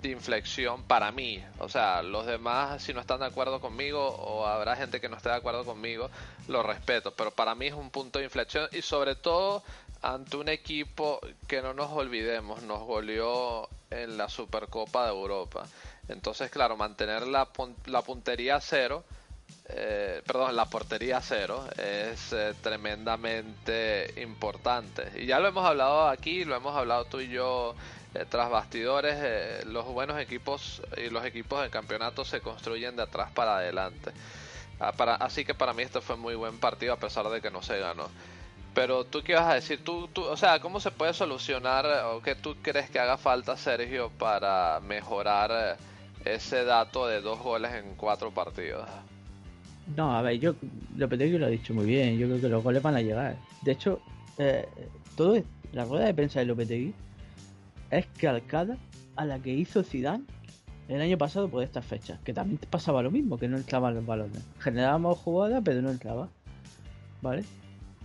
de inflexión para mí. O sea, los demás, si no están de acuerdo conmigo, o habrá gente que no esté de acuerdo conmigo, lo respeto. Pero para mí es un punto de inflexión y sobre todo ante un equipo que no nos olvidemos, nos goleó en la Supercopa de Europa. Entonces, claro, mantener la, la puntería cero, eh, perdón, la portería cero es eh, tremendamente importante. Y ya lo hemos hablado aquí, lo hemos hablado tú y yo eh, tras bastidores, los buenos equipos y los equipos de campeonato se construyen de atrás para adelante. Ah, para, así que para mí este fue muy buen partido a pesar de que no se ganó. Pero tú qué vas a decir, tú, o sea, ¿cómo se puede solucionar o qué tú crees que haga falta, Sergio, para mejorar ese dato de dos goles en cuatro partidos? No, a ver, yo Lopetegui lo ha dicho muy bien, yo creo que los goles van a llegar. De hecho, eh, todo la rueda de prensa de Lopetegui es calcada a la que hizo Zidane el año pasado por estas fechas, que también pasaba lo mismo, que no entraban los balones. Generábamos jugadas, pero no entraba. ¿Vale?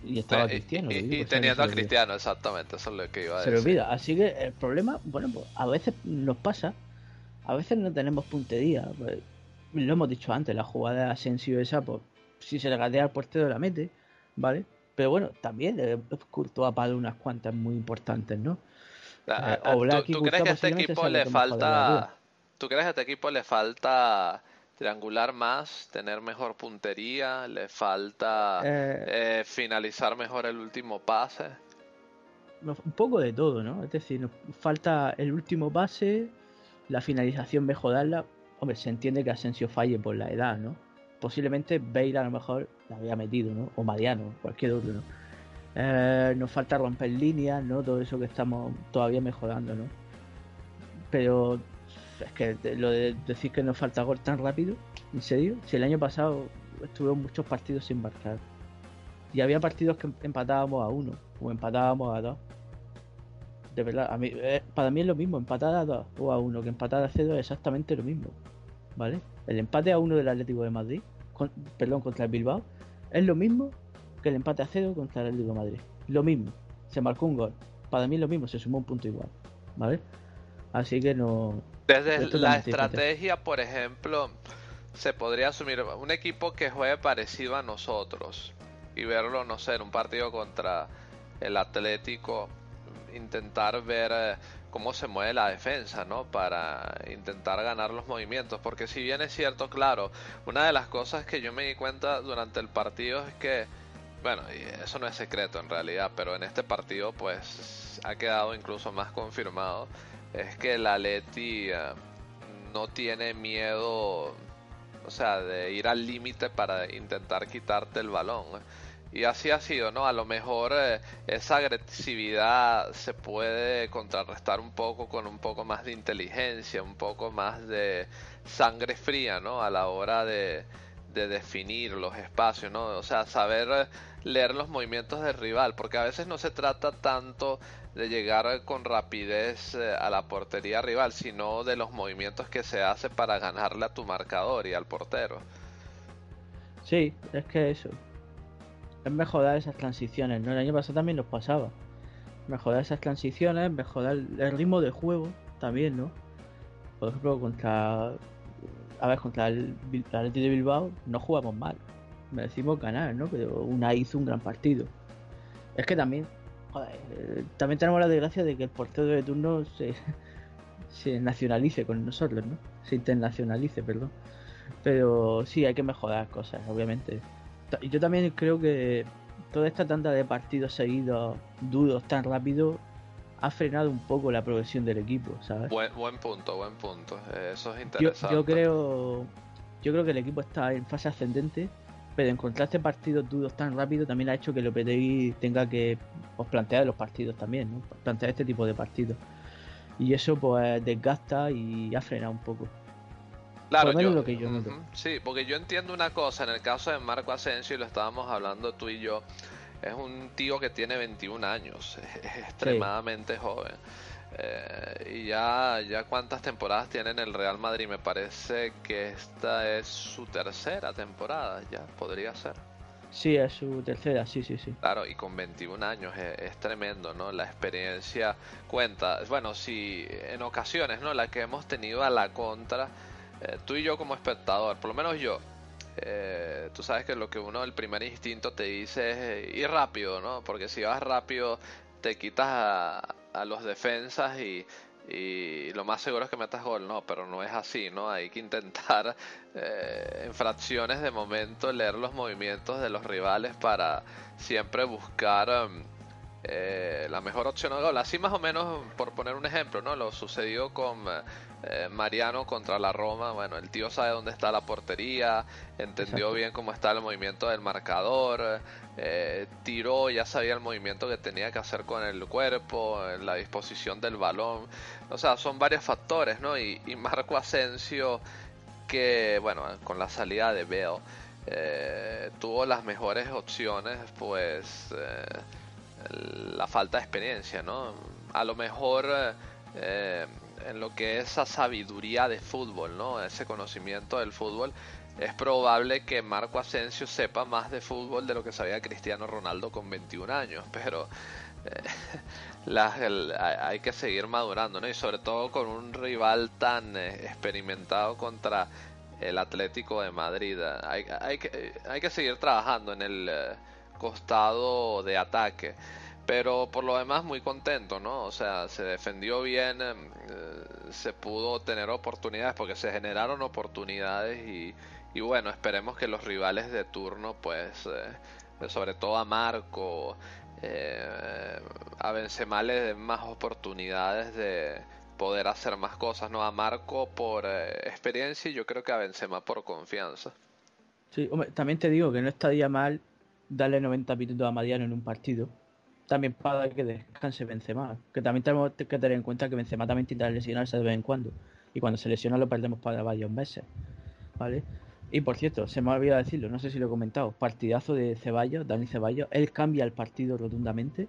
y estaba Eh, Cristiano. Y, lo digo, no a se. Cristiano, exactamente, eso es lo que iba a Se le decir. olvida. Así que el problema, bueno, pues a veces nos pasa, a veces no tenemos puntería. pues, lo hemos dicho antes, la jugada de Asensio esa, pues si se le gatea al portero la mete, ¿vale? Pero bueno, también eh, Courtois ha parado unas cuantas muy importantes, ¿no? Ah, Eh, Oblak ¿Tú, y tú crees que a este equipo le la falta... ¿Tú crees que a este equipo le falta triangular más, tener mejor puntería, le falta Eh, eh, finalizar mejor el último pase? un poco de todo, ¿no? Es decir, nos falta el último pase, la finalización mejorarla. Hombre, se entiende que Asensio falle por la edad, ¿no? Posiblemente Bale a lo mejor la había metido, ¿no? O Mariano, cualquier otro, ¿no? Eh, nos falta romper líneas, ¿no? Todo eso que estamos todavía mejorando, ¿no? Pero es que lo de decir que nos falta gol tan rápido, ¿en serio? Si el año pasado estuvimos muchos partidos sin marcar. Y había partidos que empatábamos a uno o empatábamos a dos. De verdad, eh, para mí es lo mismo, empatar a 2 o a 1 que empatar a 0 es exactamente lo mismo. ¿Vale? El empate a 1 del Atlético de Madrid, con- perdón, contra el Bilbao, es lo mismo que el empate a 0 contra el Atlético de Madrid. Lo mismo. Se marcó un gol. Para mí es lo mismo, se sumó un punto igual. ¿Vale? Así que no. Desde es la diferente. estrategia, por ejemplo, se podría asumir un equipo que juegue parecido a nosotros y verlo, no sé, en un partido contra el Atlético, intentar ver eh, cómo se mueve la defensa, ¿no? Para intentar ganar los movimientos, porque si bien es cierto, claro, una de las cosas que yo me di cuenta durante el partido es que, bueno, y eso no es secreto en realidad, pero en este partido pues ha quedado incluso más confirmado, es que el Atleti eh, no tiene miedo, o sea, de ir al límite para intentar quitarte el balón. ¿eh? Y así ha sido, ¿no? A lo mejor eh, esa agresividad se puede contrarrestar un poco con un poco más de inteligencia, un poco más de sangre fría, ¿no? A la hora de, de definir los espacios, ¿no? O sea, saber eh, leer los movimientos del rival, porque a veces no se trata tanto de llegar con rapidez eh, a la portería rival, sino de los movimientos que se hace para ganarle a tu marcador y al portero. Sí, es que eso. Es mejorar esas transiciones, ¿no? El año pasado también nos pasaba. Mejorar esas transiciones, mejorar el ritmo de juego también, ¿no? Por ejemplo, contra. A ver, contra el, Athletic de Bilbao no jugamos mal. Merecimos ganar, ¿no? Pero una hizo un gran partido. Es que también. Joder, eh, también tenemos la desgracia de que el portero de turno se, (laughs) se nacionalice con nosotros, ¿no? Se internacionalice, perdón. Pero sí, hay que mejorar cosas, obviamente. Yo también creo que toda esta tanda de partidos seguidos, duros, tan rápido, ha frenado un poco la progresión del equipo, ¿sabes? Buen, buen punto, buen punto. Eh, Eso es interesante. yo creo yo creo que el equipo está en fase ascendente, pero encontrar este partidos duros tan rápido también ha hecho que Lopetegui tenga que pues, plantear los partidos también, ¿no? Plantear este tipo de partidos. Y eso pues desgasta y ha frenado un poco. Claro, Por lo menos yo- lo que yo noto. Ujú, Sí, porque yo entiendo una cosa, en el caso de Marco Asensio, y lo estábamos hablando tú y yo, es un tío que tiene 21 años, (laughs) es extremadamente joven. Eh, y ya, ya cuántas temporadas tiene en el Real Madrid, me parece que esta es su tercera temporada, ya podría ser. Sí, es su tercera, sí, sí, sí. Claro, y con 21 años es, es tremendo, ¿no? La experiencia cuenta. Bueno, si en ocasiones, ¿no? La que hemos tenido a la contra, eh, tú y yo como espectador, por lo menos yo, eh, tú sabes que lo que uno, el primer instinto te dice es eh, ir rápido, ¿no? Porque si vas rápido te quitas a, los defensas y, y lo más seguro es que metas gol, no, pero no es así, ¿no? Hay que intentar eh, en fracciones de momento leer los movimientos de los rivales para siempre buscar em, eh, la mejor opción de gol. Así más o menos, por poner un ejemplo, ¿no? Lo sucedió con eh, Mariano contra la Roma. Bueno, el tío sabe dónde está la portería, entendió Exacto. bien cómo está el movimiento del marcador, eh, tiró, ya sabía el movimiento que tenía que hacer con el cuerpo, la disposición del balón. O sea, son varios factores, ¿no? Y, y Marco Asensio, que, bueno, con la salida de eh, tuvo las mejores opciones, pues la falta de experiencia, ¿no? A lo mejor eh, en lo que es esa sabiduría de fútbol, ¿no? Ese conocimiento del fútbol, es probable que Marco Asensio sepa más de fútbol de lo que sabía Cristiano Ronaldo con 21 años, pero eh, (laughs) el- hay que seguir madurando, ¿no? Y sobre todo con un rival tan eh, experimentado contra el Atlético de Madrid. Hay, hay que, hay que seguir trabajando en el eh, costado de ataque. Pero por lo demás muy contento, ¿no? O sea, se defendió bien, eh, se pudo tener oportunidades porque se generaron oportunidades y, y bueno, esperemos que los rivales de turno, pues, eh, sobre todo a Marco, eh, a Benzema le den más oportunidades de poder hacer más cosas, ¿no? A Marco por eh, experiencia y yo creo que a Benzema por confianza. Sí, hombre, también te digo que no estaría mal darle 90 minutos a Mariano en un partido. También para que descanse Benzema. Que también tenemos que tener en cuenta que Benzema también tiende a lesionarse de vez en cuando. Y cuando se lesiona lo perdemos para varios meses. ¿Vale? Y por cierto, se me ha olvidado decirlo, no sé si lo he comentado. Partidazo de Ceballos, Dani Ceballos. Él cambia el partido rotundamente.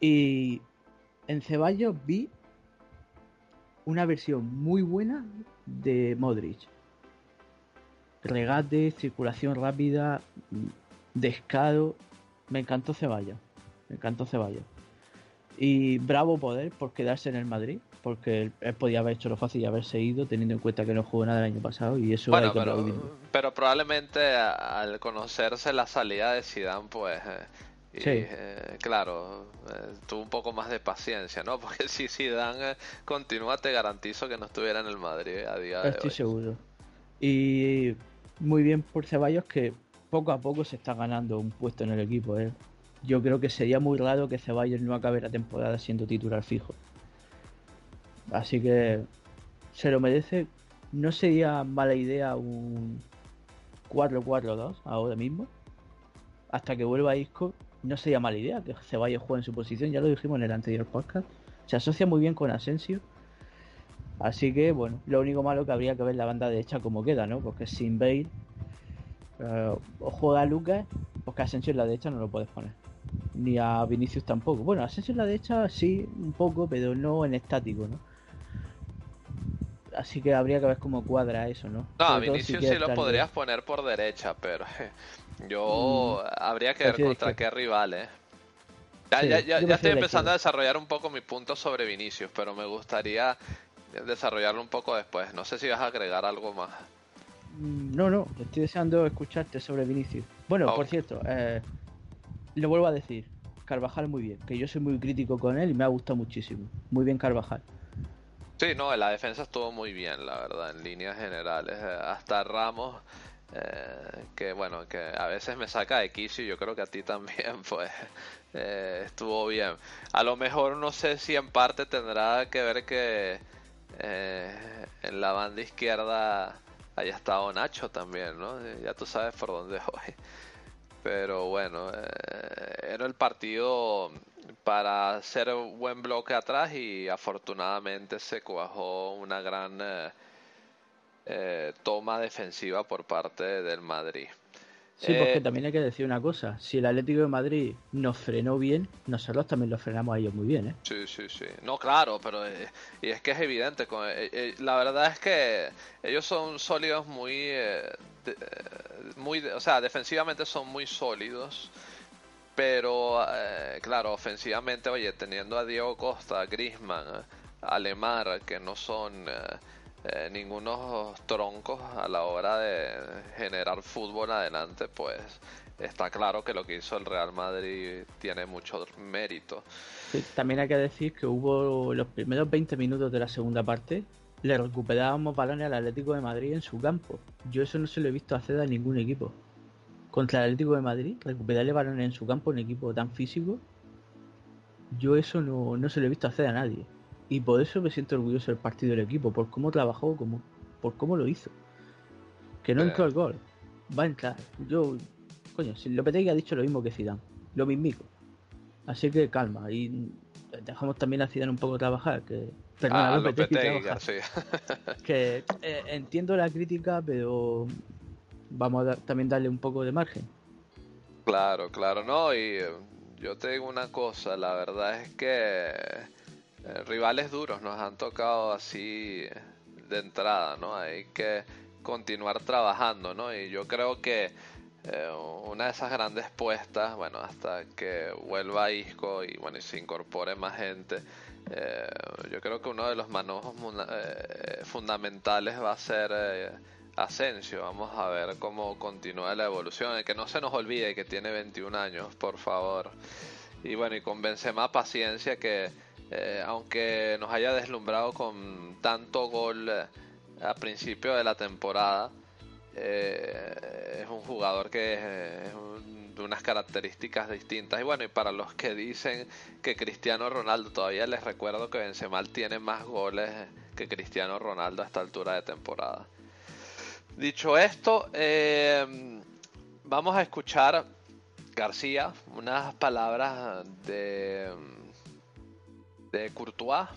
Y en Ceballos vi una versión muy buena de Modric. Regate, circulación rápida, descaro. Me encantó Ceballos. Me encantó Ceballos. Y bravo poder por quedarse en el Madrid, porque él, podía haber hecho lo fácil y haberse ido, teniendo en cuenta que no jugó nada el año pasado. Y eso bueno, pero, pero, probablemente al conocerse la salida de Zidane, pues. Eh, y, eh, claro, eh, tuvo un poco más de paciencia, ¿no? (laughs) Porque si Zidane continúa, te garantizo que no estuviera en el Madrid a día de Estoy hoy. seguro. Y muy bien por Ceballos que poco a poco se está ganando un puesto en el equipo, ¿eh? yo creo que sería muy raro que Ceballos no acabe la temporada siendo titular fijo. Así que se lo merece. No sería mala idea un 4-4-2 ahora mismo. Hasta que vuelva Isco, no sería mala idea que Ceballos juegue en su posición. Ya lo dijimos en el anterior podcast. Se asocia muy bien con Asensio. Así que, bueno, lo único malo que habría que ver la banda derecha como queda, ¿no? Porque sin Bale eh, o juega Lucas, porque Asensio en la derecha no lo puedes poner ni a Vinicius tampoco. Bueno, Asensio en la derecha sí, un poco, pero no en estático, ¿no? Así que habría que ver cómo cuadra eso, ¿no? No, a Vinicius sí lo podrías poner por derecha, pero yo mm. habría que ver contra qué rivales. Ya, ya, estoy empezando a desarrollar un poco mi punto sobre Vinicius, pero me gustaría desarrollarlo un poco después. No sé si vas a agregar algo más. Mm, no, no, estoy deseando escucharte sobre Vinicius. Bueno, por cierto, eh, lo vuelvo a decir, Carvajal muy bien, que yo soy muy crítico con él y me ha gustado muchísimo. Muy bien Carvajal. Sí, no, la defensa estuvo muy bien, la verdad, en líneas generales. Eh, hasta Ramos, eh, que bueno, que a veces me saca de quicio y yo creo que a ti también, (laughs) pues eh, estuvo bien. A lo mejor no sé si en parte tendrá que ver que en la banda izquierda haya estado Nacho también, ¿no? Ya tú sabes por dónde (laughs) voy. Pero bueno, eh, era el partido para hacer un buen bloque atrás y afortunadamente se cuajó una gran eh, eh, toma defensiva por parte del Madrid. Sí, porque también hay que decir una cosa, si el Atlético de Madrid nos frenó bien, nosotros también los frenamos a ellos muy bien, ¿eh? Sí, sí, sí. No, claro, pero y es que es evidente, la verdad es que ellos son sólidos muy muy, o sea, defensivamente son muy sólidos. Pero, eh, claro, ofensivamente, oye, teniendo a Diego Costa, Grisman, Alemar, que no son eh, ningunos troncos a la hora de generar fútbol adelante, pues está claro que lo que hizo el Real Madrid tiene mucho mérito. también hay que decir que hubo los primeros 20 minutos de la segunda parte, le recuperábamos balones al Atlético de Madrid en su campo. Yo eso no se lo he visto hacer a ningún equipo. Contra el Atlético de Madrid, recuperarle balones en su campo, un equipo tan físico, yo eso no, se lo he visto hacer a nadie. Y por eso me siento orgulloso del partido del equipo, por cómo trabajó, como, por cómo lo hizo. Que no entró el gol. Va a entrar. Yo, coño, si Lopetegui ha dicho lo mismo que Zidane. Lo mismico. Así que calma. Y dejamos también a Zidane un poco trabajar, que Perdona, ah, (laughs) que eh, entiendo la crítica, pero vamos a también darle un poco de margen. Claro, claro, no, y eh, yo te digo una cosa, la verdad es que eh, rivales duros nos han tocado así de entrada, ¿no? Hay que continuar trabajando, ¿no? Y yo creo que una de esas grandes puestas, bueno, hasta que vuelva Isco y bueno, y se incorpore más gente, eh, yo creo que uno de los manojos eh, fundamentales va a ser eh, Asensio. Vamos a ver cómo continúa la evolución. Que no se nos olvide que tiene 21 años, por favor. Y bueno, y con Benzema paciencia que aunque nos haya deslumbrado con tanto gol a principio de la temporada, es un jugador que de unas características distintas. Y bueno, y para los que dicen que Cristiano Ronaldo, todavía les recuerdo que Benzema tiene más goles que Cristiano Ronaldo a esta altura de temporada. Dicho esto, eh, vamos a escuchar García, unas palabras de, de Courtois,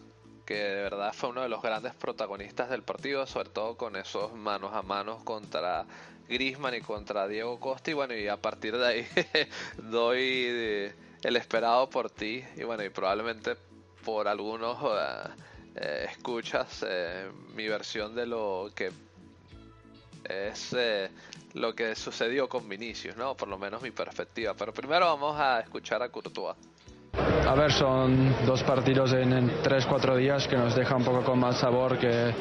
que de verdad fue uno de los grandes protagonistas del partido, sobre todo con esos manos a manos contra Grisman y contra Diego Costa y bueno, y a partir de ahí (laughs) doy el esperado por ti y bueno, y probablemente por algunos eh, eh, escuchas eh, mi versión de lo que es lo que sucedió con Vinicius, ¿no? Por lo menos mi perspectiva. Pero primero vamos a escuchar a Courtois. A ver, son dos partidos en, en 3-4 días que nos deja un poco con más sabor que,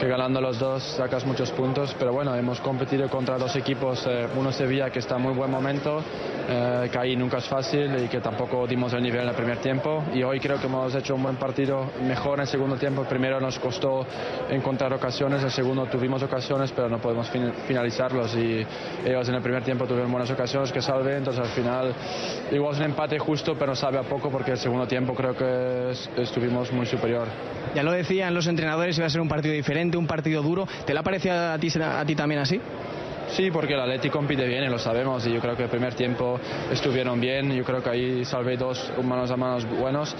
que ganando los dos sacas muchos puntos, pero bueno, hemos competido contra dos equipos, eh, uno Sevilla que está en muy buen momento, eh, que ahí nunca es fácil y que tampoco dimos el nivel en el primer tiempo. Y hoy creo que hemos hecho un buen partido, mejor en el segundo tiempo, primero nos costó encontrar ocasiones, el segundo tuvimos ocasiones pero no podemos fin- finalizarlos. Y ellos en el primer tiempo tuvieron buenas ocasiones que salve, entonces al final igual es un empate justo pero sabe a poco porque el segundo tiempo creo que es- estuvimos muy superior. Ya lo decían los entrenadores, iba a ser un partido diferente, un partido duro. ¿Te lo ha parecido a ti, a ti también así? Sí, porque el Atleti compite bien y lo sabemos y yo creo que el primer tiempo estuvieron bien, yo creo que ahí salvé dos manos a manos buenos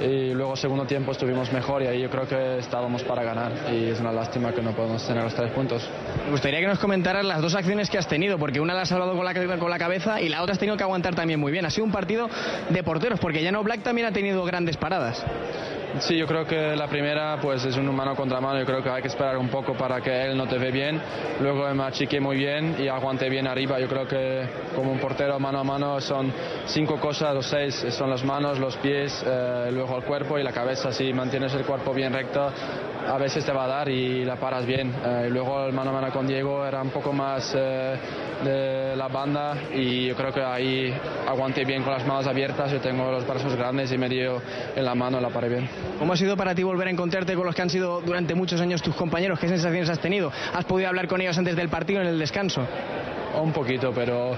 y luego segundo tiempo estuvimos mejor y ahí yo creo que estábamos para ganar y es una lástima que no podemos tener los tres puntos. Me gustaría que nos comentaras las dos acciones que has tenido, porque una la has salvado con la, con la cabeza y la otra has tenido que aguantar también muy bien. Ha sido un partido de porteros, porque Jan Black también ha tenido grandes paradas. Sí, yo creo que la primera pues es un mano contra mano, yo creo que hay que esperar un poco para que él no te ve bien, luego me achiqué muy bien y aguanté bien arriba, yo creo que como un portero mano a mano son cinco cosas o seis, son las manos, los pies, eh, luego el cuerpo y la cabeza, si mantienes el cuerpo bien recto a veces te va a dar y la paras bien. Eh, y luego el mano a mano con Diego era un poco más eh, de la banda y yo creo que ahí aguanté bien con las manos abiertas, yo tengo los brazos grandes y me dio en la mano, la paré bien. ¿Cómo ha sido para ti volver a encontrarte con los que han sido durante muchos años tus compañeros? ¿Qué sensaciones has tenido? ¿Has podido hablar con ellos antes del partido en el descanso? Un poquito, pero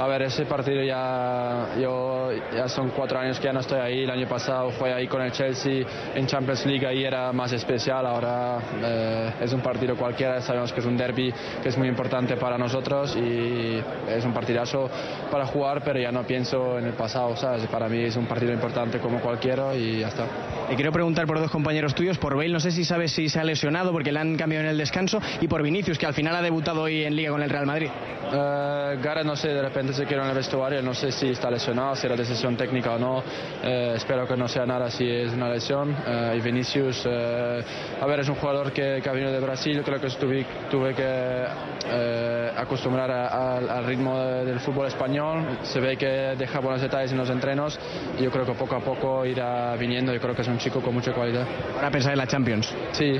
a ver, ese partido ya, yo, ya son cuatro años que ya no estoy ahí. El año pasado fue ahí con el Chelsea en Champions League, ahí era más especial. Ahora eh, es un partido cualquiera, sabemos que es un derby que es muy importante para nosotros y es un partidazo para jugar, pero ya no pienso en el pasado, ¿sabes? Para mí es un partido importante como cualquiera y ya está. Y quiero preguntar por dos compañeros tuyos, por Bale, no sé si sabes si se ha lesionado porque le han cambiado en el descanso, y por Vinicius, que al final ha debutado hoy en Liga con el Real Madrid. Eh, Gareth no sé, de repente se quedó en el vestuario, no sé si está lesionado, si era decisión técnica o no. Eh, espero que no sea nada si es una lesión. Eh, y Vinicius, eh, a ver, es un jugador que, que ha venido de Brasil, creo que tuve, tuve que eh, acostumbrar a- a- al ritmo de- del fútbol español. Se ve que deja buenos detalles en los entrenos y yo creo que poco a poco irá viniendo. Yo creo que es un chico con mucha cualidad. Ahora pensar en la Champions. Sí,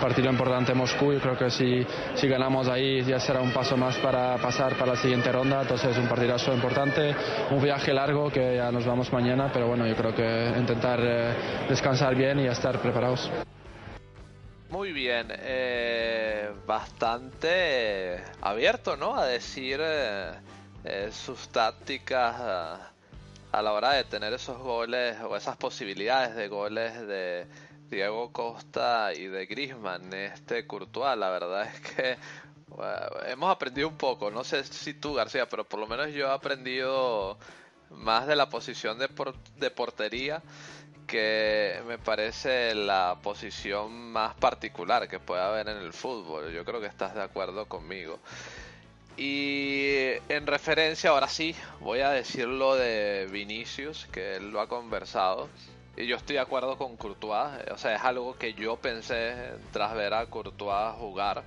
partido importante en Moscú. Yo creo que si, si ganamos ahí ya será un paso más para pasar para la siguiente ronda. Entonces es un partidazo importante, un viaje largo que ya nos vamos mañana, pero bueno, yo creo que intentar eh, descansar bien y estar preparados. Muy bien, eh, bastante abierto, ¿no? A decir eh, eh, sus tácticas a, a la hora de tener esos goles o esas posibilidades de goles de Diego Costa y de Griezmann, este Courtois. La verdad es que bueno, hemos aprendido un poco, no sé si tú García, pero por lo menos yo he aprendido más de la posición de, por- de portería que me parece la posición más particular que puede haber en el fútbol. Yo creo que estás de acuerdo conmigo. Y en referencia, ahora sí, voy a decir lo de Vinicius, que él lo ha conversado. Y yo estoy de acuerdo con Courtois. O sea, es algo que yo pensé tras ver a Courtois jugar.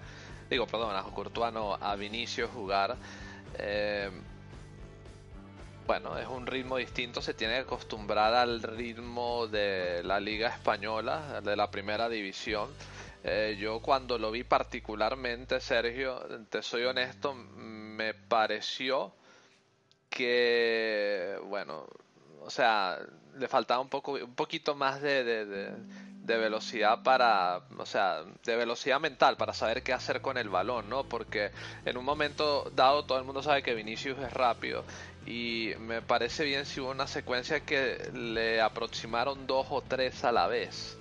Digo, perdón, a Courtois a Vinicius jugar. Eh, bueno, es un ritmo distinto, se tiene que acostumbrar al ritmo de la Liga Española, de la Primera División. Eh, yo cuando lo vi particularmente, Sergio, te soy honesto, me pareció que, bueno, o sea, le faltaba un poco, un poquito más de- de velocidad para, o sea, de velocidad mental para saber qué hacer con el balón, ¿no? Porque en un momento dado todo el mundo sabe que Vinicius es rápido y me parece bien si hubo una secuencia que le aproximaron dos o tres a la vez.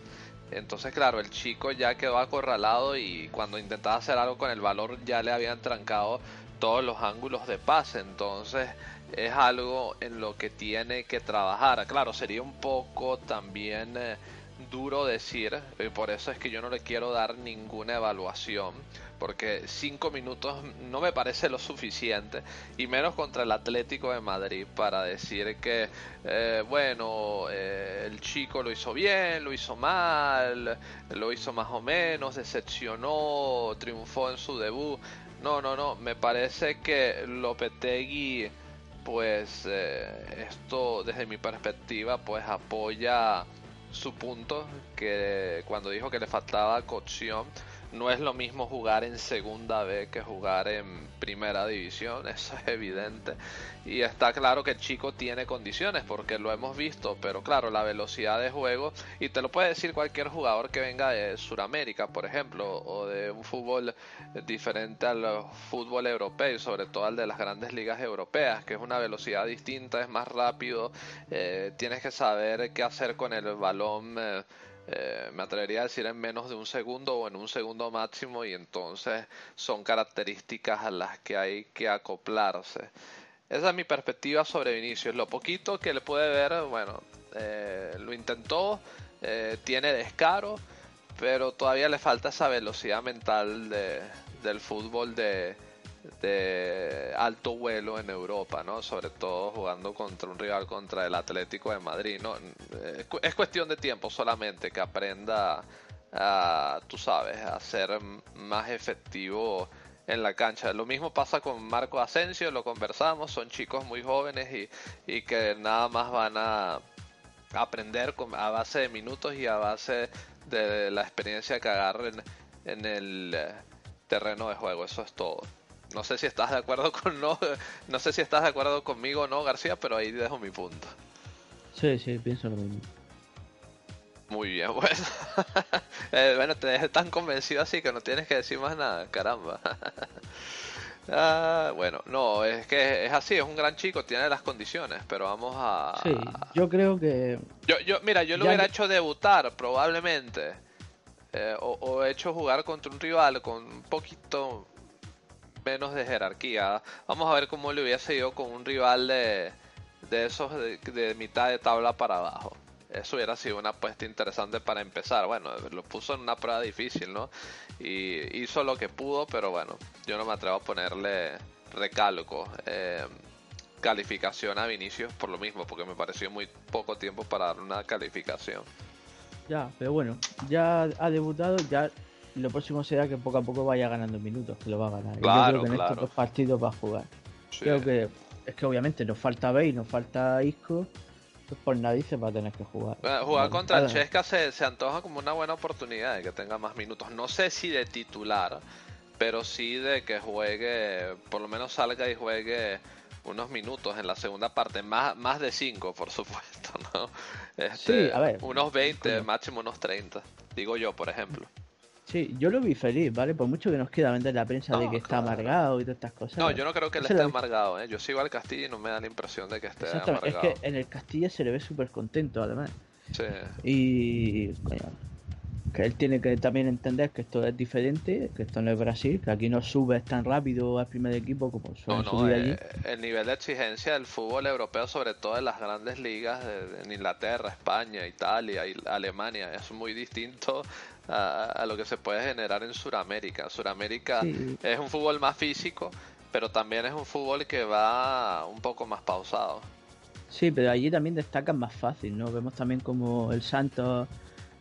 Entonces, claro, el chico ya quedó acorralado y cuando intentaba hacer algo con el valor ya le habían trancado todos los ángulos de pase. Entonces, es algo en lo que tiene que trabajar. Claro, sería un poco también eh, duro decir, y por eso es que yo no le quiero dar ninguna evaluación, porque cinco minutos no me parece lo suficiente, y menos contra el Atlético de Madrid para decir que, eh, bueno, eh, el chico lo hizo bien, lo hizo mal, lo hizo más o menos, decepcionó, triunfó en su debut. No, no, no, me parece que Lopetegui, pues eh, esto desde mi perspectiva, pues apoya su punto, que cuando dijo que le faltaba cocción, no es lo mismo jugar en segunda B que jugar en primera división, (laughs) eso es evidente. Y está claro que el chico tiene condiciones porque lo hemos visto, pero claro, la velocidad de juego, y te lo puede decir cualquier jugador que venga de Sudamérica, por ejemplo, o de un fútbol diferente al fútbol europeo, sobre todo al de las grandes ligas europeas, que es una velocidad distinta, es más rápido, eh, tienes que saber qué hacer con el balón. Eh, eh, me atrevería a decir en menos de un segundo o en un segundo máximo y entonces son características a las que hay que acoplarse. Esa es mi perspectiva sobre Vinicius. Lo poquito que le puede ver, bueno, eh, lo intentó, eh, tiene descaro, pero todavía le falta esa velocidad mental de, del fútbol de, de alto vuelo en Europa, ¿no? Sobre todo jugando contra un rival contra el Atlético de Madrid, ¿no? Es cuestión de tiempo solamente que aprenda a, tú sabes, a ser más efectivo en la cancha. Lo mismo pasa con Marco Asensio, lo conversamos, son chicos muy jóvenes y, y que nada más van a aprender a base de minutos y a base de la experiencia que agarren en el eh, terreno de juego. Eso es todo. No sé si estás de acuerdo con no, (laughs) no sé si estás de acuerdo conmigo o no, García, pero ahí dejo mi punto. Sí, sí, pienso lo mismo. Muy bien, (laughs) pues. eh, bueno, te dejes tan convencido así que no tienes que decir más nada, caramba. (laughs) ah, bueno, no, es que es así, es un gran chico, tiene las condiciones, pero vamos a... Sí, yo creo que... Yo, yo mira, yo lo hubiera hecho debutar probablemente, eh, o, o hecho jugar contra un rival con un poquito menos de jerarquía. Vamos a ver cómo le hubiese ido con un rival de, de esos de, mitad de tabla para abajo. Eso hubiera sido una apuesta interesante para empezar. Bueno, lo puso en una prueba difícil, ¿no? Y hizo lo que pudo, pero bueno, yo no me atrevo a ponerle recalco. Eh, calificación a Vinicius por lo mismo, porque me pareció muy poco tiempo para dar una calificación. Ya, pero bueno, ya ha debutado, ya lo próximo será que poco a poco vaya ganando minutos, que lo va a ganar. Claro, yo creo que en estos dos partidos va a jugar. Creo que es que obviamente nos falta Bale, nos falta Isco, pues por nadie se va a tener que jugar. jugar contra el Chesca se, se antoja como una buena oportunidad de que tenga más minutos. No sé si de titular, pero sí de que juegue, por lo menos salga y juegue unos minutos en la segunda parte, más, más de 5 por supuesto, ¿no? Este, sí, a ver. Unos 20, máximo unos 30, digo yo, por ejemplo. Sí, yo lo vi feliz, ¿vale? Por mucho que nos quiera vender la prensa de que está amargado y todas estas cosas. No, yo no creo que él esté amargado, ¿eh? Yo sigo al Castilla y no me da la impresión de que esté amargado. Es que en el Castilla se le ve súper contento, además. Sí. Y. que él tiene que también entender que esto es diferente, que esto no es Brasil, que aquí no subes tan rápido al primer equipo como suelen no, no, subir eh, allí. El nivel de exigencia del fútbol europeo, sobre todo en las grandes ligas, en Inglaterra, España, Italia, y Alemania, es muy distinto a, lo que se puede generar en Sudamérica. Sudamérica Sí. es un fútbol más físico, pero también es un fútbol que va un poco más pausado. Sí, pero allí también destacan más fácil, ¿no? Vemos también como el Santos,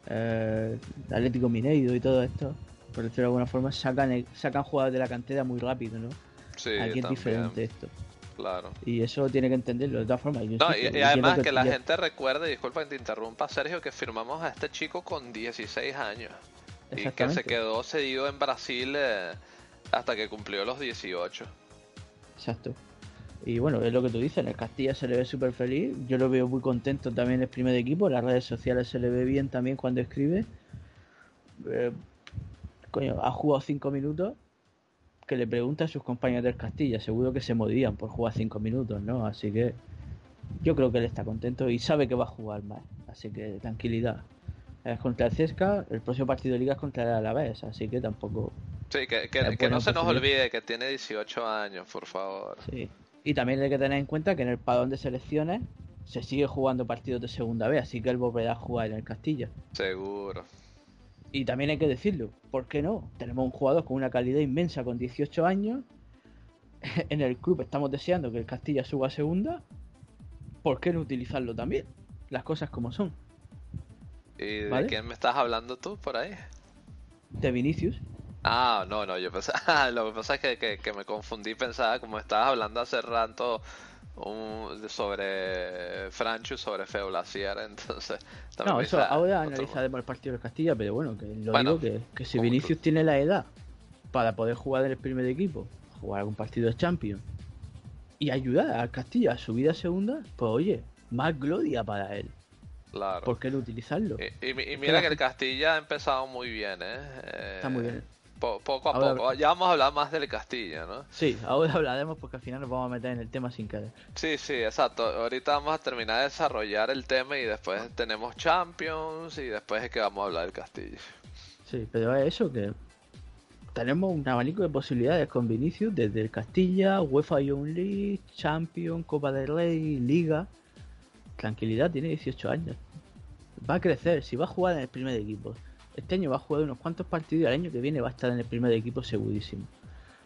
eh, Atlético Mineiro y todo esto, por decirlo de alguna forma, sacan, sacan jugadores de la cantera muy rápido, ¿no? Sí, Aquí es diferente esto. Claro. Y eso tiene que entenderlo, de todas formas. yo No, insisto, y, además que la ya- gente recuerde, disculpa que te interrumpa, Sergio, que firmamos a este chico con 16 años. Y que se quedó cedido en Brasil eh, hasta que cumplió los 18. Exacto. Y bueno, es lo que tú dices, en el Castilla se le ve súper feliz, yo lo veo muy contento también el primer equipo, las redes sociales se le ve bien también cuando escribe. Eh, coño, ha jugado cinco minutos, que le pregunta a sus compañeros del Castilla, seguro que se morirían por jugar cinco minutos, ¿no? Así que yo creo que él está contento y sabe que va a jugar más, así que tranquilidad. Es contra el Cesca, el próximo partido de liga es contra el Alavés, así que tampoco... Sí, que, que- que no se nos olvide que tiene 18 años, por favor. Sí. Y también hay que tener en cuenta que en el padrón de selecciones se sigue jugando partidos de segunda vez, así que él volverá a jugar en el Castilla. Seguro. Y también hay que decirlo, ¿por qué no? Tenemos un jugador con una calidad inmensa con 18 años. (laughs) En el club estamos deseando que el Castilla suba a segunda. ¿Por qué no utilizarlo también? Las cosas como son. ¿Y de ¿Vale? quién me estás hablando tú por ahí? De Vinicius. Ah, no, no, yo pensaba, (laughs) lo que pasa es que, que, que me confundí, pensaba como estabas hablando hace rato un- sobre Franchu, sobre Feulacier, (laughs) entonces también No, eso ahora otro- analizaremos el partido del Castilla, pero bueno, que lo Bueno, digo que, que si Vinicius tiene la edad para poder jugar en el primer equipo, jugar algún partido de Champions y ayudar al Castilla a subir a segunda, pues oye, más gloria para él. Claro. ¿Por qué no utilizarlo? Y, mira que el Castilla ha empezado muy bien, ¿eh? Eh, Está muy bien. Po- poco a Ahora- poco. Ya vamos a hablar más del Castilla, ¿no? Sí, ahora hablaremos porque al final nos vamos a meter en el tema sin querer. Sí, sí, exacto. Ahorita vamos a terminar de desarrollar el tema y después tenemos Champions y después es que vamos a hablar del Castilla. Sí, pero es eso que tenemos un abanico de posibilidades con Vinicius desde el Castilla, UEFA Young League, Champions, Copa del Rey, Liga. Tranquilidad, tiene 18 años. Va a crecer, si va a jugar en el primer equipo. Este año va a jugar unos cuantos partidos y el año que viene va a estar en el primer equipo segurísimo.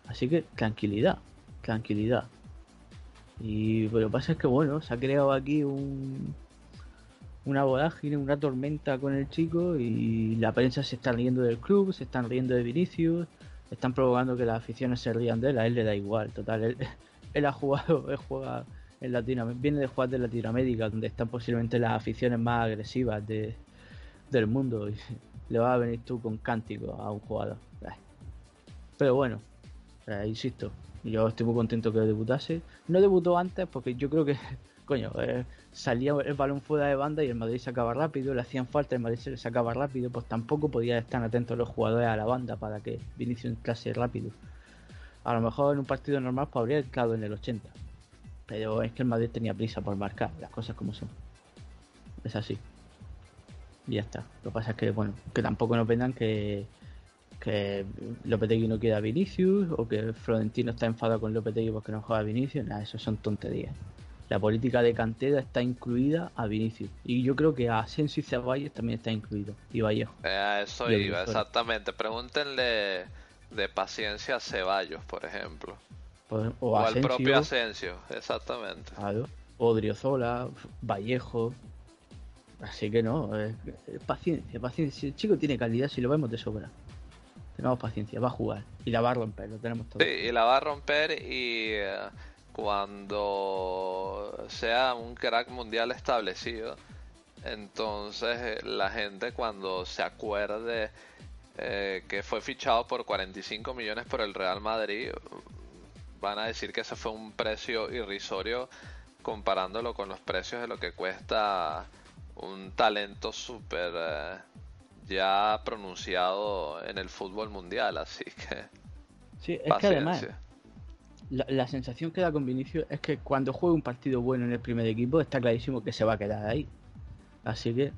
Así que tranquilidad, tranquilidad. Y lo que pasa es que bueno, se ha creado aquí un, una vorágine, una tormenta con el chico y la prensa se está riendo del club, se están riendo de Vinicius, están provocando que las aficiones se rían de él, a él le da igual, total, él, (laughs) ha jugado, (laughs) él juega en Latinoamérica, viene de jugar de Latinoamérica, donde están posiblemente las aficiones más agresivas de, del mundo le va a venir tú con cántico a un jugador. Pero bueno, eh, insisto, yo estoy muy contento que debutase. No debutó antes porque yo creo que, (laughs) coño, eh, salía el balón fuera de banda y el Madrid sacaba rápido, le hacían falta, el Madrid se le sacaba rápido, pues tampoco podía estar atentos los jugadores a la banda para que Vinicius entrase rápido. A lo mejor en un partido normal pues, habría entrado en el 80. Pero es que el Madrid tenía prisa por marcar, las cosas como son. Es así. Y ya está. Lo que pasa es que, bueno, que tampoco nos vendan que, que Lopetegui no quiere a Vinicius o que Florentino está enfadado con Lopetegui porque no juega a Vinicius. Nada, eso son tonterías. La política de cantera está incluida a Vinicius. Y yo creo que a Asensio y Ceballos también está incluido. Y Vallejo. Eh, eso Y iba, exactamente. Pregúntenle de paciencia a Ceballos, por ejemplo. Pues, O, o al propio Asensio, exactamente. Claro. O Driozola, Vallejo. Así que no, eh, paciencia, paciencia. El chico tiene calidad, si lo vemos de sobra. Tengamos paciencia, va a jugar. Y la va a romper, lo tenemos todo. Sí, y la va a romper y eh, cuando sea un crack mundial establecido, entonces eh, la gente cuando se acuerde eh, que fue fichado por 45 millones por el Real Madrid, van a decir que ese fue un precio irrisorio comparándolo con los precios de lo que cuesta un talento súper eh, ya pronunciado en el fútbol mundial, así que Sí, es que además, paciencia. la, la sensación que da con Vinicius es que cuando juegue un partido bueno en el primer equipo, está clarísimo que se va a quedar ahí. Así que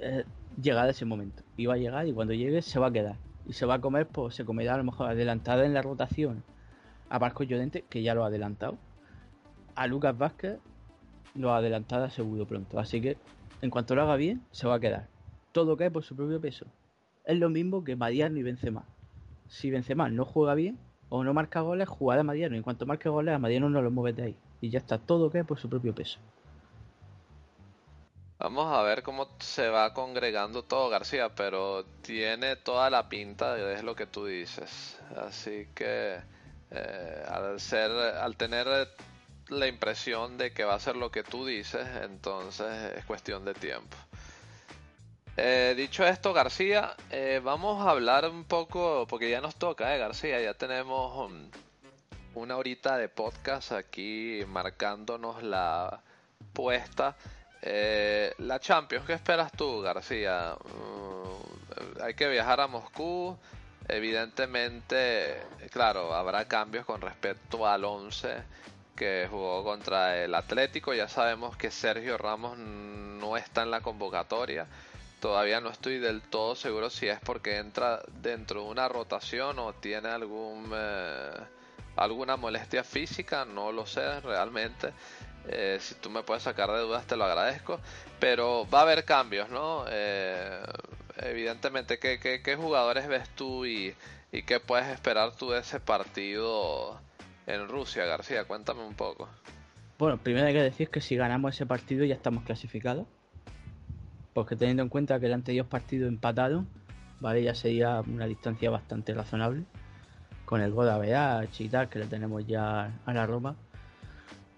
eh, llegará ese momento. Y va a llegar y cuando llegue se va a quedar. Y se va a comer, pues se comerá a lo mejor adelantada en la rotación a Marco Llorente, que ya lo ha adelantado. A Lucas Vázquez lo ha adelantado seguro pronto. Así que en cuanto lo haga bien, se va a quedar. Todo cae por su propio peso. Es lo mismo que Mariano y Benzema. Si Benzema no juega bien o no marca goles, jugará a Mariano. En cuanto marque goles, a Mariano no lo mueve de ahí. Y ya está, todo cae por su propio peso. Vamos a ver cómo se va congregando todo García, pero tiene toda la pinta de es lo que tú dices. Así que eh, al ser, al tener la impresión de que va a ser lo que tú dices, entonces es cuestión de tiempo. Eh, dicho esto, García, eh, vamos a hablar un poco, porque ya nos toca, eh, García, ya tenemos um, una horita de podcast aquí marcándonos la puesta. Eh, la Champions, ¿qué esperas tú, García? Mm, hay que viajar a Moscú. Evidentemente, claro, habrá cambios con respecto al 11 que jugó contra el Atlético. Ya sabemos que Sergio Ramos no está en la convocatoria. Todavía no estoy del todo seguro si es porque entra dentro de una rotación o tiene algún eh, alguna molestia física, no lo sé realmente. Eh, si tú me puedes sacar de dudas, te lo agradezco. Pero va a haber cambios, ¿no? Eh, evidentemente, ¿qué, qué, qué jugadores ves tú y, y qué puedes esperar tú de ese partido en Rusia, García? Cuéntame un poco. Bueno, primero hay que decir que si ganamos ese partido ya estamos clasificados. Porque teniendo en cuenta que el anterior partido empataron, ¿vale? Ya sería una distancia bastante razonable. Con el gol de y tal, que le tenemos ya a la Roma.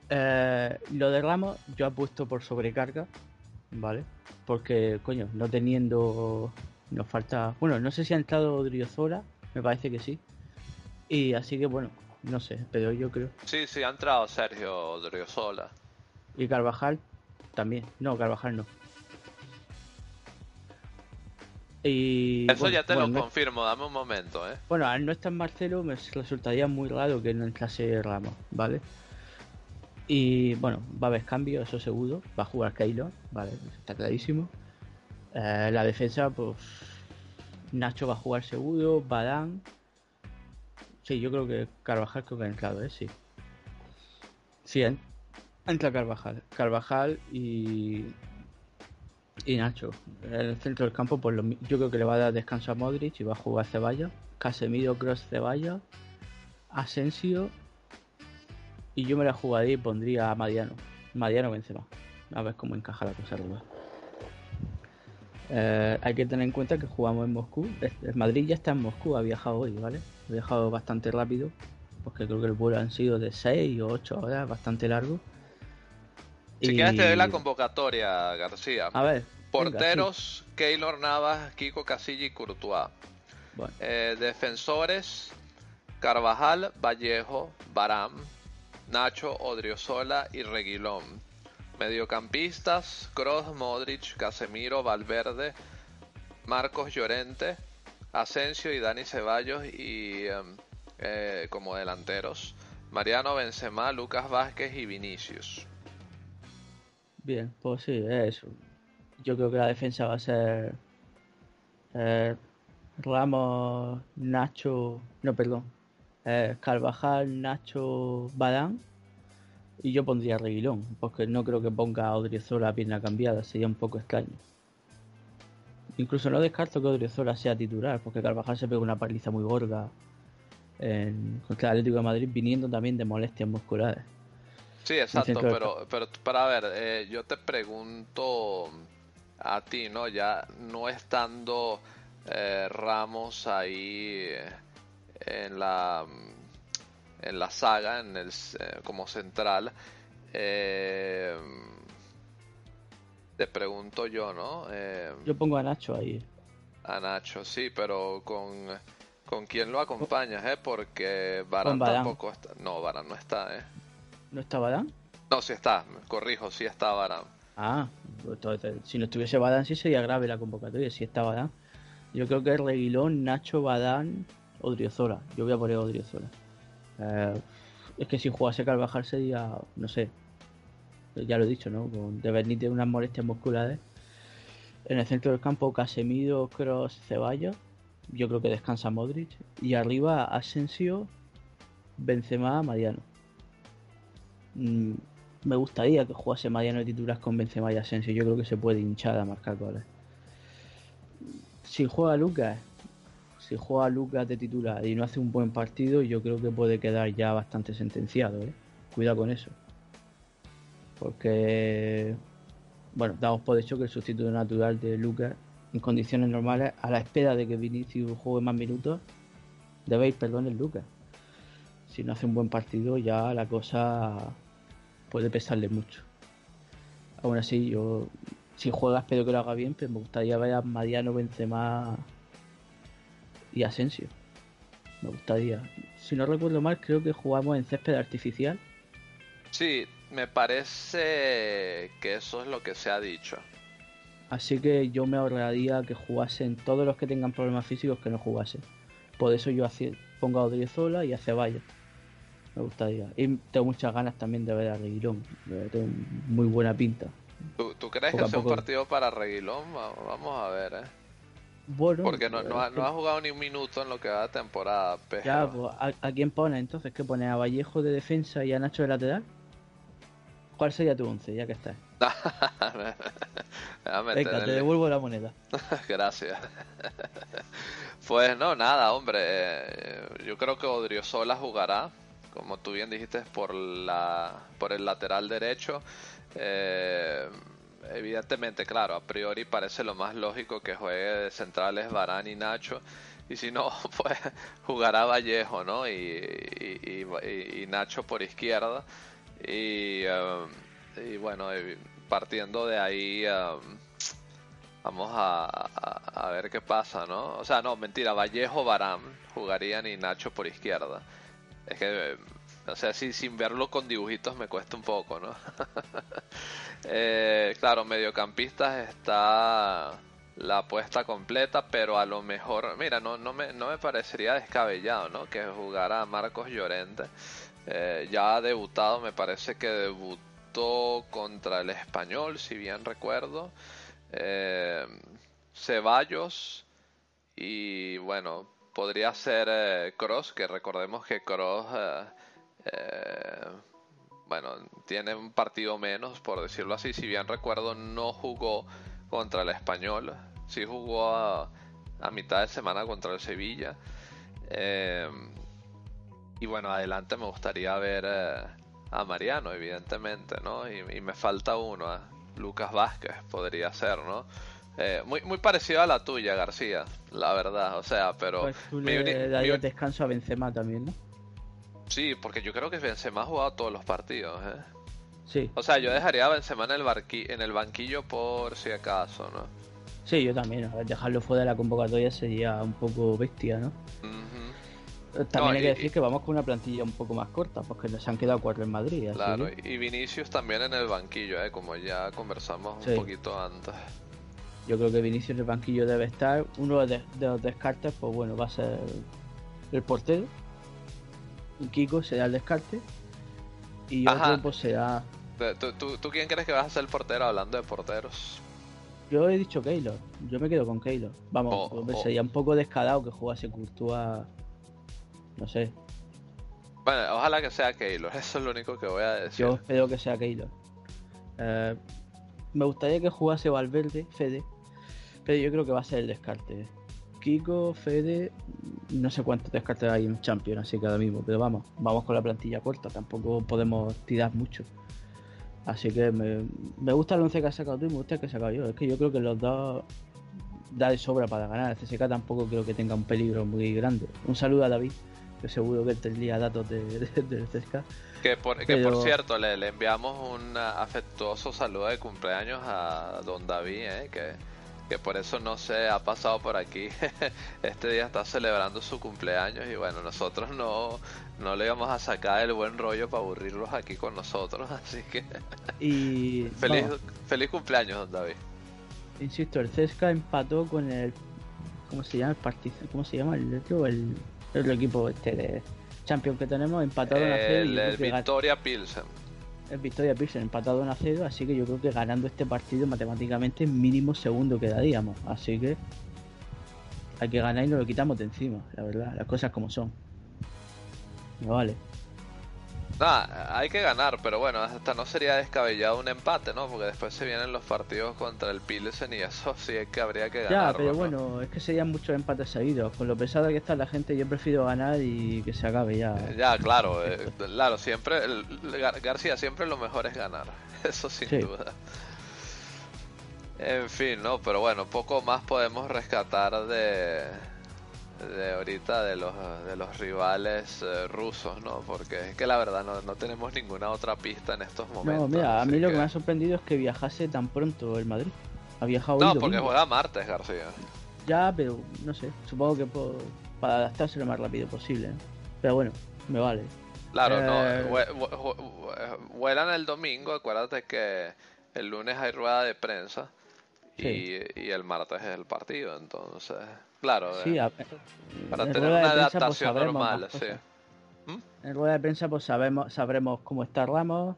Eh, lo de Ramos, yo apuesto por sobrecarga, ¿vale? Porque, coño, no teniendo. Nos falta. Bueno, no sé si ha entrado Odriozola, me parece que sí. Y así que, bueno, no sé, pero yo creo. Sí, sí, ha entrado Sergio Driosola. Y Carvajal también. No, Carvajal no. Y, Eso bueno, ya te bueno, lo no- confirmo, dame un momento, ¿eh? Bueno, al no estar Marcelo me resultaría muy raro que no entrase Ramos, ¿vale? Y bueno, va a haber cambios, eso seguro. Va a jugar Keylor, ¿vale? Está clarísimo. Eh, la defensa, pues. Nacho va a jugar seguro, Badán. Sí, yo creo que Carvajal creo que ha entrado, ¿eh? Sí. Sí, en- entra Carvajal. Carvajal y. Y Nacho. En el centro del campo, pues lo yo creo que le va a dar descanso a Modric y va a jugar Ceballos. Casemiro, Cross, Ceballos. Asensio. Y yo me la jugaría y pondría a Mariano. Mariano Benzema. A ver cómo encaja la cosa Rubén. Eh, hay que tener en cuenta que jugamos en Moscú. Madrid ya está en Moscú, ha viajado hoy, ¿vale? Ha viajado bastante rápido. Porque creo que el vuelo han sido de 6 o 8 horas, bastante largo. Si Y- quieres te doy la convocatoria, García. A ver. venga, Porteros, Keylor Navas, Kiko Casilla y Courtois. Bueno. Eh, defensores, Carvajal, Vallejo, Baram, Nacho, Odriozola y Reguilón. Mediocampistas, Kroos, Modric, Casemiro, Valverde, Marcos Llorente, Asensio y Dani Ceballos y em, eh, como delanteros. Mariano Benzema, Lucas Vázquez y Vinicius. Bien, pues sí, es eso. Yo creo que la defensa va a ser eh, Ramos, Nacho, no, perdón, eh, Carvajal, Nacho, Badán y yo pondría Reguilón, porque no creo que ponga a Odriozola a pierna cambiada, sería un poco extraño. Incluso no descarto que Odriozola sea titular, porque Carvajal se pega una paliza muy gorda en, contra el Atlético de Madrid, viniendo también de molestias musculares. Sí, exacto, que- pero, pero para ver, eh, yo te pregunto a ti, ¿no? Ya no estando eh, Ramos ahí eh, en la en la saga, en el como central, eh, te pregunto yo, ¿no? Eh, Yo pongo a Nacho ahí. a Nacho, sí, pero con con quién lo acompañas, ¿eh? Porque Varane. tampoco está, no, Varane no está, ¿eh? ¿No está Badán? No, sí está, corrijo, sí está Varane. Ah, pues entonces, si no estuviese Badán sí sería grave la convocatoria, si está Badán. Yo creo que es Reguilón, Nacho, Badán, Odriozola. Yo voy a poner Odriozola. Eh, es que si jugase Carvajal sería, no sé, ya lo he dicho, ¿no? Con de Benítez unas molestias musculares. En el centro del campo Casemiro, Cross, Ceballos. Yo creo que descansa Modric. Y arriba Asensio, Benzema, Mariano. Mm, me gustaría que jugase Mariano de titular con Benzema y Asensio. Yo creo que se puede hinchar a marcar goles. Si juega Lucas, si juega Lucas de titular y no hace un buen partido, yo creo que puede quedar ya bastante sentenciado. ¿eh? Cuidado con eso. Porque, bueno, damos por hecho que el sustituto natural de Lucas, en condiciones normales, a la espera de que Vinicius juegue más minutos, debéis perdón el Lucas. Si no hace un buen partido, ya la cosa puede pesarle mucho. Aún así, yo, si juega, espero que lo haga bien, pero me gustaría ver a Mariano Benzema y Asensio. Me gustaría. Si no recuerdo mal, creo que jugamos en césped artificial. Sí, me parece que eso es lo que se ha dicho. Así que yo me ahorraría que jugasen todos los que tengan problemas físicos que no jugasen. Por eso yo pongo a Odriozola y a Ceballos. Me gustaría. Y tengo muchas ganas también de ver a Reguilón. Tengo muy buena pinta. ¿Tú, tú crees Poco que sea un partido para Reguilón? Va- Vamos a ver, ¿eh? Bueno, Porque no, no, ha, no ha jugado ni un minuto en lo que va de temporada. Ya, pues, ¿a, a quién pone entonces? ¿Qué pone? ¿A Vallejo de defensa y a Nacho de lateral? ¿Cuál sería tu once, ya que estás? (laughs) Venga, en te el- devuelvo la moneda. (laughs) Gracias. (laughs) Pues no, nada, hombre. eh, Yo creo que Odriozola jugará, como tú bien dijiste, por la por el lateral derecho. Eh, evidentemente, claro, a priori parece lo más lógico que juegue de centrales Varane y Nacho. Y si no, pues jugará Vallejo, ¿no? Y, y, y- y- y Nacho por izquierda. Y, eh, y bueno, partiendo de ahí, eh, vamos a, a- a ver qué pasa, ¿no? O sea, no, mentira, Vallejo, Barán jugarían y Nacho por izquierda. Es que, eh, o sea, si, sin verlo con dibujitos me cuesta un poco, ¿no? (laughs) Eh, claro, mediocampistas está la apuesta completa, pero a lo mejor, mira, no, no, me, no me parecería descabellado, ¿no? Que jugara Marcos Llorente. Eh, ya ha debutado, me parece que debutó contra el Español, si bien recuerdo. Eh, Ceballos y bueno, podría ser Cross, que recordemos que Cross, bueno, tiene un partido menos, por decirlo así. Si bien recuerdo, no jugó contra el Español, sí jugó a, a mitad de semana contra el Sevilla. Eh, y bueno, adelante me gustaría ver eh, a Mariano, evidentemente, ¿no? Y, y me falta uno, a Lucas Vázquez, podría ser, ¿no? Eh, muy, muy parecido a la tuya, García, la verdad, o sea, pero... Pues tú mi le uni- mi darías uni- descanso a Benzema también, ¿no? Sí, porque yo creo que Benzema ha jugado todos los partidos, ¿eh? Sí. O sea, yo dejaría a Benzema en el, barqui- en el banquillo por si acaso, ¿no? Sí, yo también. Dejarlo fuera de la convocatoria sería un poco bestia, ¿no? Eh, También No, hay que decir que vamos con una plantilla un poco más corta, porque nos han quedado cuatro en Madrid. Claro, y Vinicius también en el banquillo, ¿eh? Como ya conversamos Sí. un poquito antes. yo creo que Vinicius en el banquillo debe estar. Uno de, de los descartes, pues bueno, va a ser el portero. Kiko será el descarte. Y Ajá. otro, pues será. ¿Tú, tú, quién crees que vas a ser el portero hablando de porteros? Yo he dicho Keylor. Yo me quedo con Keylor. Vamos, sería un poco descarado que jugase Courtois. No sé. Bueno, ojalá que sea Keylor, (laughs) eso es lo único que voy a decir. Yo espero que sea Keylor. Eh, me gustaría que jugase Valverde, Fede, pero yo creo que va a ser el descarte. Kiko, Fede, no sé cuántos descartes hay en Champions, así que ahora mismo, pero vamos, vamos con la plantilla corta, tampoco podemos tirar mucho. Así que me, me gusta el 11 que has sacado tú y me gusta el que he sacado yo. Es que yo creo que los dos da de sobra para ganar. El CSK tampoco creo que tenga un peligro muy grande. Un saludo a David, que seguro que tendría datos de, de- del CSK. Que por, que Pero- por cierto, le, le enviamos un afectuoso saludo de cumpleaños a don David, ¿eh? que, que por eso no se ha pasado por aquí. (laughs) este día está celebrando su cumpleaños y bueno, nosotros no, no le íbamos a sacar el buen rollo para aburrirlos aquí con nosotros, (laughs) así que Y (laughs) feliz, vamos, feliz cumpleaños, don David. insisto, el CSKA empató con el ¿cómo se llama? El Partizan, ¿cómo se llama? El el, el otro equipo este de Champions que tenemos, empataron a cero y El, el Victoria Pilsen. el Victoria Pilsen empatado a cero, así que yo creo que ganando este partido matemáticamente mínimo segundo quedaríamos, así que hay que ganar y nos lo quitamos de encima, la verdad, las cosas como son. No vale. Nada, hay que ganar, pero bueno, hasta no sería descabellado un empate, ¿no? Porque después se vienen los partidos contra el Pilsen y eso sí es que habría que ganar. Ya, pero bueno, es que serían muchos empates seguidos. Con lo pesada que está la gente, yo prefiero ganar y que se acabe ya. Ya, claro, eh, claro, siempre, el- Gar- García, siempre lo mejor es ganar, (laughs) eso sin Sí. duda. En fin, no, pero bueno, poco más podemos rescatar de, de ahorita de los, de los rivales eh, rusos, ¿no? Porque es que la verdad no, no tenemos ninguna otra pista en estos momentos. No, mira, a mí lo que me ha sorprendido es que viajase tan pronto el Madrid. Ha viajado No, hoy porque juega martes, García. Ya, pero no sé, supongo que por- para adaptarse lo más rápido posible. ¿no? Pero bueno, me vale. Claro, Eh, no, vue- vuelan el domingo, acuérdate que el lunes hay rueda de prensa y, y el martes es el partido, entonces, claro, Sí, eh, para en tener una prensa, pues, adaptación normal, sí. cosas. En rueda de prensa pues sabemos, sabremos cómo está Ramos.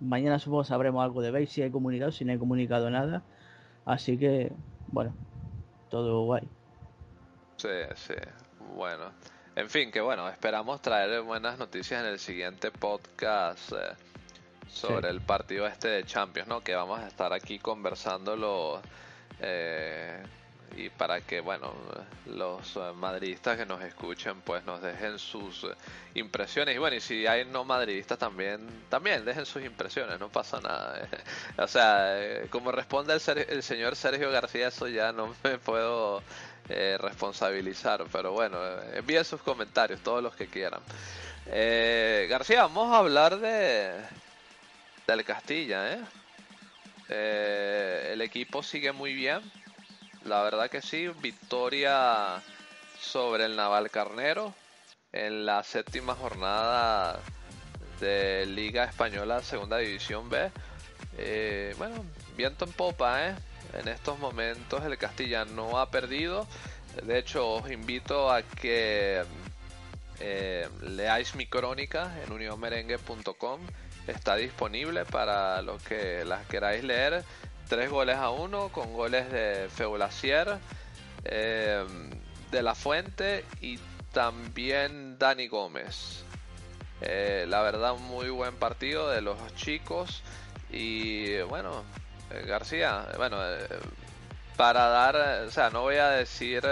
Mañana supongo sabremos algo de Bale, si hay comunicado, si no hay comunicado nada. Así que, bueno, todo guay. Sí, sí, bueno. En fin, que bueno, esperamos traer buenas noticias en el siguiente podcast. eh, sobre el partido este de Champions, ¿no? Que vamos a estar aquí conversándolo eh, y para que, bueno, los eh, madridistas que nos escuchen, pues nos dejen sus eh, impresiones. Y bueno, y si hay no madridistas también, también dejen sus impresiones, no pasa nada. o sea, como responde el, el, señor Sergio García, eso ya no me puedo responsabilizar. Pero bueno, envíen sus comentarios, todos los que quieran. García, vamos a hablar de del Castilla, ¿eh? ¿eh? El equipo sigue muy bien. La verdad que sí. Victoria sobre el Naval Carnero en la séptima jornada de Liga Española Segunda División B. Eh, bueno, viento en popa, ¿eh? En estos momentos el Castilla no ha perdido. De hecho, os invito a que eh, leáis mi crónica en unionmerengue.com está disponible para los que las queráis leer. Tres goles a uno con goles de Feulacier, eh, de La Fuente y también Dani Gómez. Eh, la verdad, muy buen partido de los chicos. Y bueno, eh, García, bueno, para dar, o sea, no voy a decir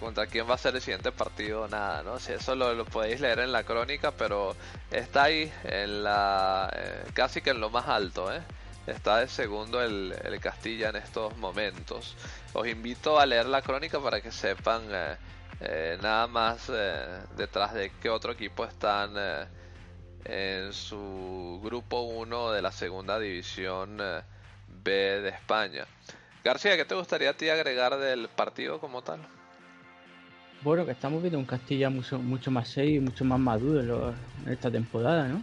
contra quién va a ser el siguiente partido, nada, ¿no? Si eso lo, podéis leer en la crónica, pero está ahí en la eh, casi que en lo más alto, ¿eh? Está de segundo el, Castilla en estos momentos. Os invito a leer la crónica para que sepan eh, nada más detrás de qué otro equipo están en su grupo 1 de la segunda división B de España. García, ¿qué te gustaría a ti agregar del partido como tal? Bueno, que estamos viendo un Castilla mucho, mucho más serio y mucho más maduro en, esta temporada, ¿no?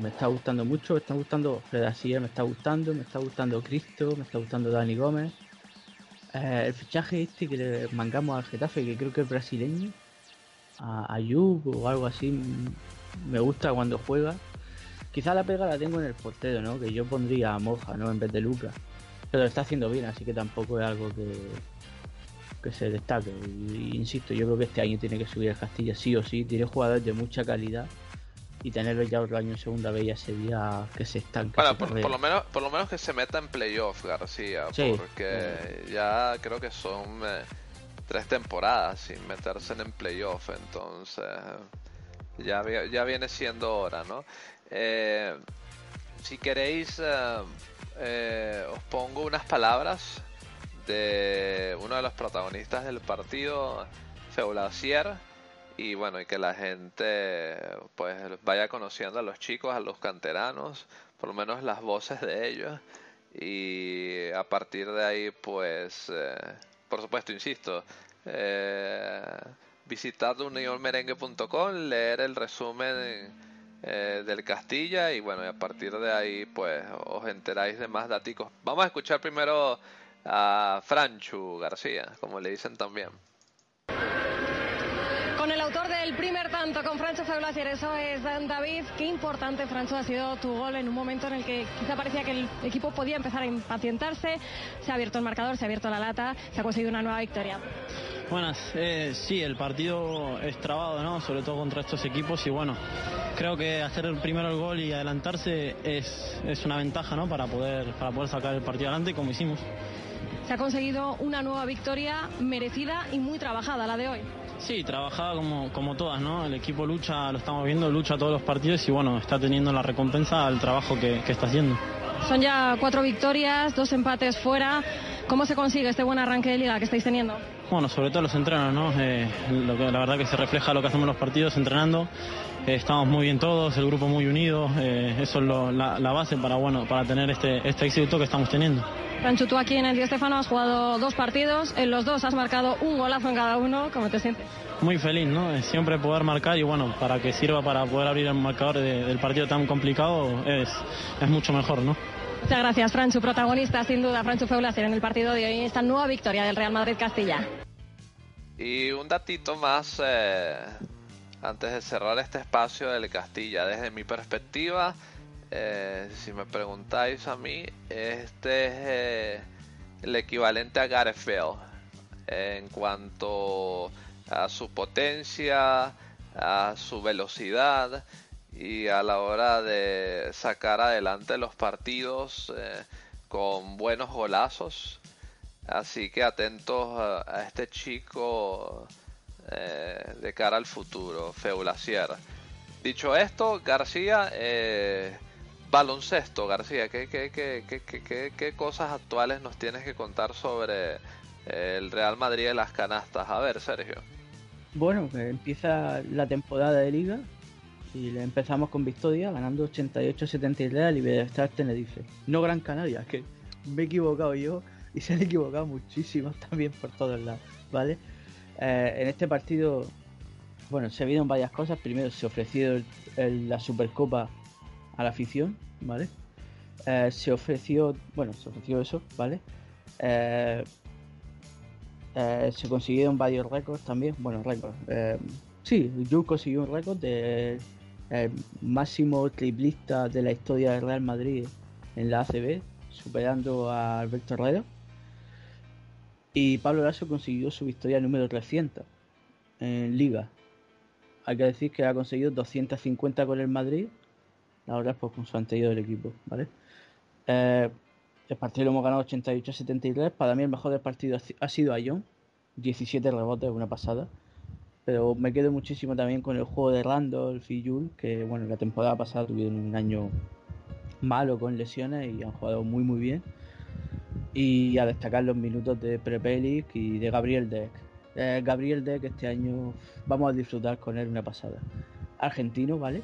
Me está gustando mucho, me está gustando Fred me está gustando, me está gustando Cristo, me está gustando Dani Gómez. Eh, el fichaje este que le mangamos al Getafe, que creo que es brasileño, a Ayub o algo así, me gusta cuando juega. Quizá la pega la tengo en el portero, ¿no? Que yo pondría a Moja, ¿no? En vez de Lucas. Pero está haciendo bien, así que tampoco es algo que, que se destaque. insisto, yo creo que este año tiene que subir el Castilla sí o sí. Tiene jugadores de mucha calidad y tenerlo ya otro año en segunda vez ya sería que se estanque. Bueno, por, lo menos, por lo menos que se meta en playoff García, porque ya creo que son eh, tres temporadas sin meterse en playoff, entonces ya, ya viene siendo hora, ¿no? Eh, si queréis, eh, os pongo unas palabras de uno de los protagonistas del partido, Feulacier, y bueno, y que la gente pues vaya conociendo a los chicos, a los canteranos, por lo menos las voces de ellos, y a partir de ahí pues, eh, por supuesto, insisto, eh, visitar unionmerengue.com, leer el resumen eh, del Castilla y bueno, y a partir de ahí pues os enteráis de más datos. Vamos a escuchar primero a Franchu García, como le dicen también. Con el autor del primer tanto, con Francho Feblasier, eso es David. Qué importante, Francho, ha sido tu gol en un momento en el que quizá parecía que el equipo podía empezar a impacientarse. Se ha abierto el marcador, se ha abierto la lata, se ha conseguido una nueva victoria. Buenas, eh, sí, el partido es trabado, ¿no? Sobre todo contra estos equipos y bueno, creo que hacer el primero el gol y adelantarse es, es una ventaja, ¿no? Para poder, para poder sacar el partido adelante como hicimos. Se ha conseguido una nueva victoria merecida y muy trabajada la de hoy. Sí, trabajada como, como todas, ¿no? El equipo lucha, lo estamos viendo, lucha todos los partidos y bueno, está teniendo la recompensa al trabajo que, está haciendo. Son ya cuatro victorias, dos empates fuera. ¿Cómo se consigue este buen arranque de liga que estáis teniendo? Bueno, sobre todo los entrenos, ¿no? Eh, lo que, la verdad que se refleja lo que hacemos los partidos entrenando. Eh, estamos muy bien todos, el grupo muy unido. Eh, eso es la, base para, bueno, para tener este, este éxito que estamos teniendo. Rancho, tú aquí en el Di Estefano has jugado dos partidos, en los dos has marcado un golazo en cada uno, ¿cómo te sientes? Muy feliz, ¿no? Siempre poder marcar y bueno, para que sirva para poder abrir el marcador del partido tan complicado es, es mucho mejor, ¿no? Muchas gracias, Franchu, protagonista sin duda, Franchu Feulacer en el partido de hoy, esta nueva victoria del Real Madrid-Castilla. Y un datito más eh, antes de cerrar este espacio del Castilla, desde mi perspectiva, eh, si me preguntáis a mí, este es eh, el equivalente a Bale en cuanto a su potencia, a su velocidad y a la hora de sacar adelante los partidos eh, con buenos golazos. Así que atentos a este chico eh, de cara al futuro, Feulacier. Dicho esto, García, eh, baloncesto, García, ¿qué, qué, qué, qué, qué, cosas actuales nos tienes que contar sobre eh, el Real Madrid de las canastas? A ver, Sergio. Bueno, empieza la temporada de liga y le empezamos con victoria, ganando 88-73 a Libertad Tenerife. No Gran Canaria, que me he equivocado yo y se han equivocado muchísimos (laughs) también por todos lados, ¿vale? Eh, en este partido, bueno, se vieron varias cosas. Primero, se ofreció la Supercopa a la afición, ¿vale? Eh, se ofreció, bueno, se ofreció eso, ¿vale? Eh, se consiguieron varios récords también, bueno, récords. Sí, Jules consiguió un récord de máximo triplista de la historia del Real Madrid en la ACB, superando a Alberto Herrera. Y Pablo Lasso consiguió su victoria número 300 en Liga. Hay que decir que ha conseguido 250 con el Madrid, ahora pues con su anterior equipo. Eh, el partido lo hemos ganado 88-73. Para mí el mejor del partido ha si- ha sido Ayón, 17 rebotes, una pasada. Pero me quedo muchísimo también con el juego de Randolph y Jules, que bueno, la temporada pasada tuvieron un año malo con lesiones y han jugado muy muy bien. Y a destacar los minutos de Prepelic y de Gabriel Deck. Eh, Gabriel Deck este año vamos a disfrutar con él una pasada. Argentino, ¿vale?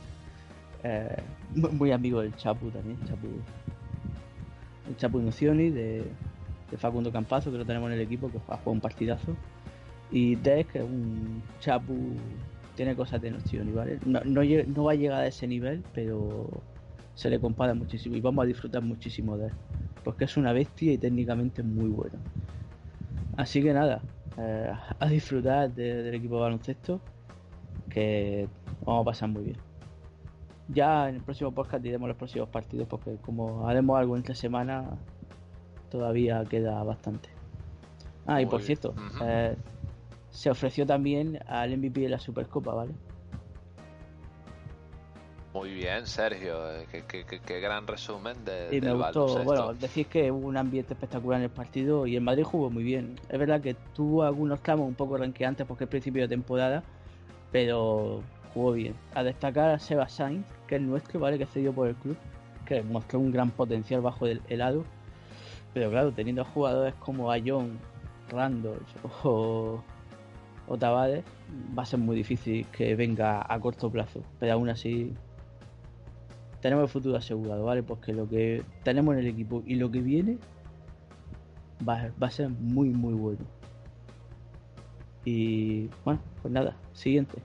Eh, muy, amigo del Chapu también, Chapu. El Chapu Nocioni de, de Facundo Campazo, que lo tenemos en el equipo, que ha jugado un partidazo. Y Deck, es un Chapu, tiene cosas de Nocioni, ¿vale? No, no, no va a llegar a ese nivel, pero se le compara muchísimo y vamos a disfrutar muchísimo de él. Porque es una bestia y técnicamente muy bueno. Así que nada, eh, a disfrutar de- del equipo de baloncesto, que vamos a pasar muy bien. Ya en el próximo podcast diremos los próximos partidos, porque como haremos algo entre semana, todavía queda bastante. Ah, y Muy por bien. cierto, eh, se ofreció también al MVP de la Supercopa, ¿vale? Muy bien, Sergio. eh, Qué, qué- qué- qué gran resumen de, Y me del gustó, bueno, decir que hubo un ambiente espectacular en el partido y el Madrid jugó muy bien. Es verdad que tuvo algunos tramos un poco ranqueantes porque es principio de temporada, pero jugó bien. A destacar a Seba Sainz, que es nuestro, ¿vale? Que cedió por el club, que mostró un gran potencial bajo el helado. Pero claro, teniendo jugadores como Ayón, Randolph o, o Tavares, va a ser muy difícil que venga a corto plazo. Pero aún así, tenemos el futuro asegurado, ¿vale? Porque lo que tenemos en el equipo y lo que viene va, a ser muy, muy bueno. Y bueno, pues nada, siguiente.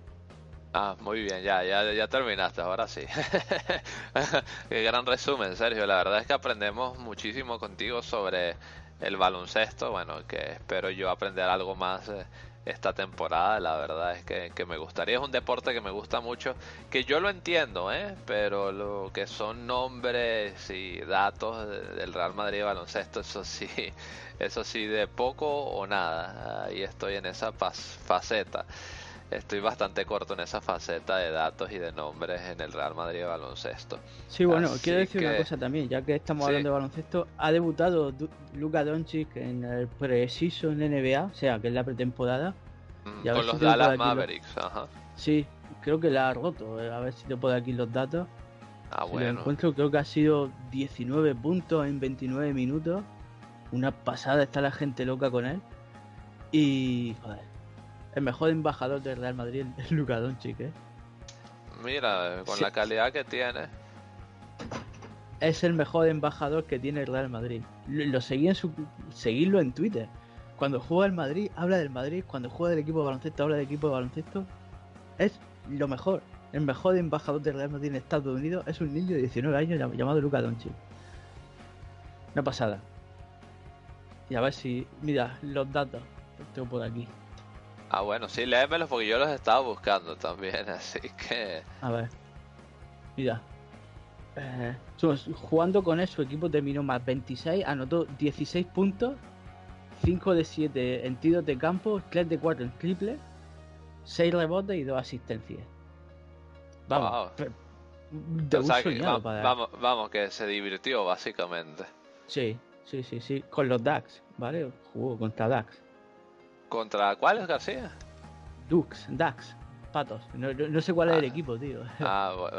Ah, muy bien, ya, ya, ya terminaste, ahora sí. (laughs) Qué gran resumen, Sergio. La verdad es que aprendemos muchísimo contigo sobre el baloncesto. Bueno, que espero yo aprender algo más eh, esta temporada. La verdad es que, que me gustaría. Es un deporte que me gusta mucho. Que yo lo entiendo, ¿eh? Pero lo que son nombres y datos de- del Real Madrid de baloncesto, eso sí, (laughs) eso sí, de poco o nada. Ahí estoy en esa faceta. Estoy bastante corto en esa faceta de datos y de nombres en el Real Madrid de baloncesto. Sí, bueno, Así quiero decir una cosa también, ya que estamos Sí. hablando de baloncesto, ha debutado Du- Luka Doncic en el pre-season NBA, o sea, que es la pretemporada. Mm, Con los Dallas los- Mavericks, ajá. Sí, creo que la ha roto, eh, a ver si te puedo aquí los datos. Ah, Si lo bueno. encuentro, creo que ha sido 19 puntos en 29 minutos. Una pasada, está la gente loca con él. Y, joder, el mejor embajador del Real Madrid (laughs) es Luka Doncic, ¿eh? Mira, con Sí. la calidad que tiene. Es el mejor embajador que tiene el Real Madrid. Lo, lo seguí en su, seguidlo en Twitter. Cuando juega el Madrid, habla del Madrid. Cuando juega del equipo de baloncesto, habla del equipo de baloncesto. Es lo mejor. El mejor embajador del Real Madrid en Estados Unidos es un niño de 19 años llam- llamado Luka Doncic. Una pasada. Y a ver si... Mira, los datos. Los tengo por aquí. Ah, bueno, sí, léemelos porque yo los estaba buscando también, (laughs) así que... A ver. Mira. Eh, jugando con él, su equipo terminó más 26, anotó 16 puntos, 5 de 7 en tiros de campo, 3 de 4 en triple, 6 rebotes y 2 asistencias. Vamos, Wow. De O sea, un que va- vamos, vamos, que se divirtió básicamente. Sí, sí, sí, sí. Con los Dax, ¿vale? Jugó contra Dax. ¿Contra cuáles, García? Dux, Dax, patos. No, no- no sé cuál es el equipo, tío. (laughs) Ah, bueno,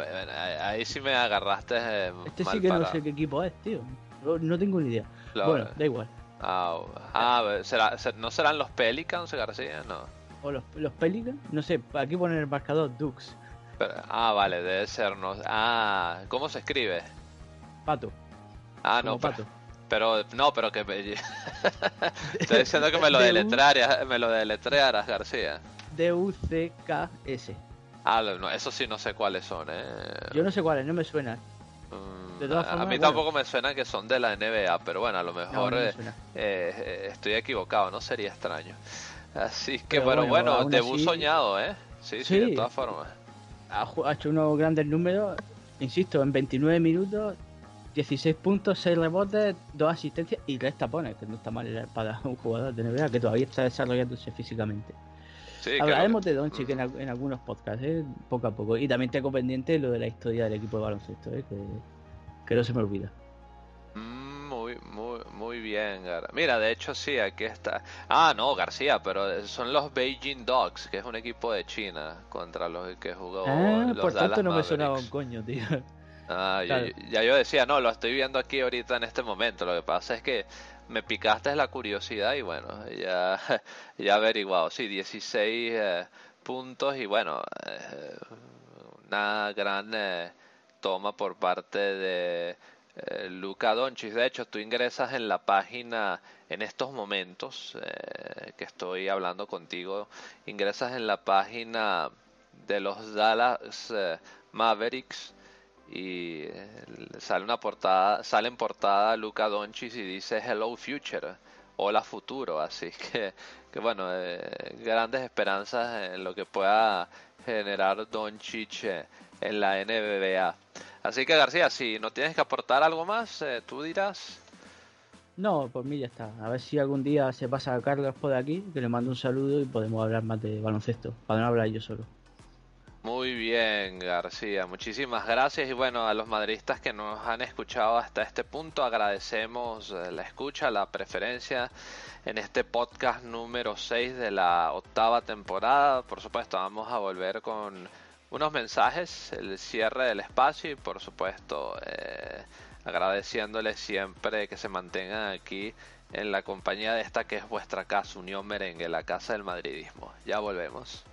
ahí sí me agarraste eh, Este mal sí que no sé qué equipo es, tío. No, no tengo ni idea. Lo- Bueno, da igual. Ah, ah, ¿será, ser- ¿no serán los Pelicans, García? No. O los, los Pelicans, no sé, aquí ponen el marcador Dux, Pero- ah, vale, debe ser. No, ah, ¿cómo se escribe? pato. Ah, Como no, pato. pero no, pero que me- (laughs) estoy diciendo que me lo De deletrearas, me lo deletrearas, García. D-U-C-K-S. Ah, no, eso sí no sé cuáles son, eh. Yo no sé cuáles, no me suena. De todas a, formas, mí bueno. tampoco me suena que son de la NBA, pero bueno, a lo mejor no eh, eh, estoy equivocado, no sería extraño. Así que, Pero bueno, bueno, debut así- soñado, ¿eh? Sí, sí, de Sí. todas formas. Ha hecho unos grandes números, insisto, en 29 minutos, 16 puntos, 6 rebotes, 2 asistencias y 3 tapones, que no está mal para un jugador de NBA que todavía está desarrollándose físicamente. Sí, Hablaremos de Doncic en, al- en algunos podcasts, ¿eh? poco a poco. Y también tengo pendiente lo de la historia del equipo de baloncesto, ¿eh? que, que no se me olvida. Mm, Muy, muy, muy bien, Gar. Mira, de hecho sí, aquí está. Ah, no, García, pero son los Beijing Dogs, que es un equipo de China contra los que jugó ah, los por tanto no me sonaba un coño, tío. Ah, yo- Claro. yo- ya yo decía, no, lo estoy viendo aquí ahorita en este momento. Lo que pasa es que me picaste la curiosidad y bueno, ya, (laughs) ya averiguado. Sí, 16 eh, puntos y bueno, eh, una gran eh, toma por parte de eh, Luka Doncic. De hecho, tú ingresas en la página en estos momentos que estoy hablando contigo, ingresas en la página de los Dallas Mavericks y eh, sale una portada, sale en portada Luka Doncic y dice Hello Future, hola futuro, así (laughs) que, que bueno, eh, grandes esperanzas en lo que pueda generar Doncic eh, en la NBA. Así que García, si no tienes que aportar algo más, eh, tú dirás. No, por mí ya está. A ver si algún día se pasa Carlos por aquí, que le mando un saludo y podemos hablar más de baloncesto, para no hablar yo solo. Muy bien, García. Muchísimas gracias. Y bueno, a los madridistas que nos han escuchado hasta este punto, agradecemos eh, la escucha, la preferencia en este podcast número 6 de la octava temporada. Por supuesto, vamos a volver con unos mensajes, el cierre del espacio y por supuesto eh, agradeciéndoles siempre que se mantengan aquí en la compañía de esta que es vuestra casa, Unión Merengue, la casa del madridismo. Ya volvemos.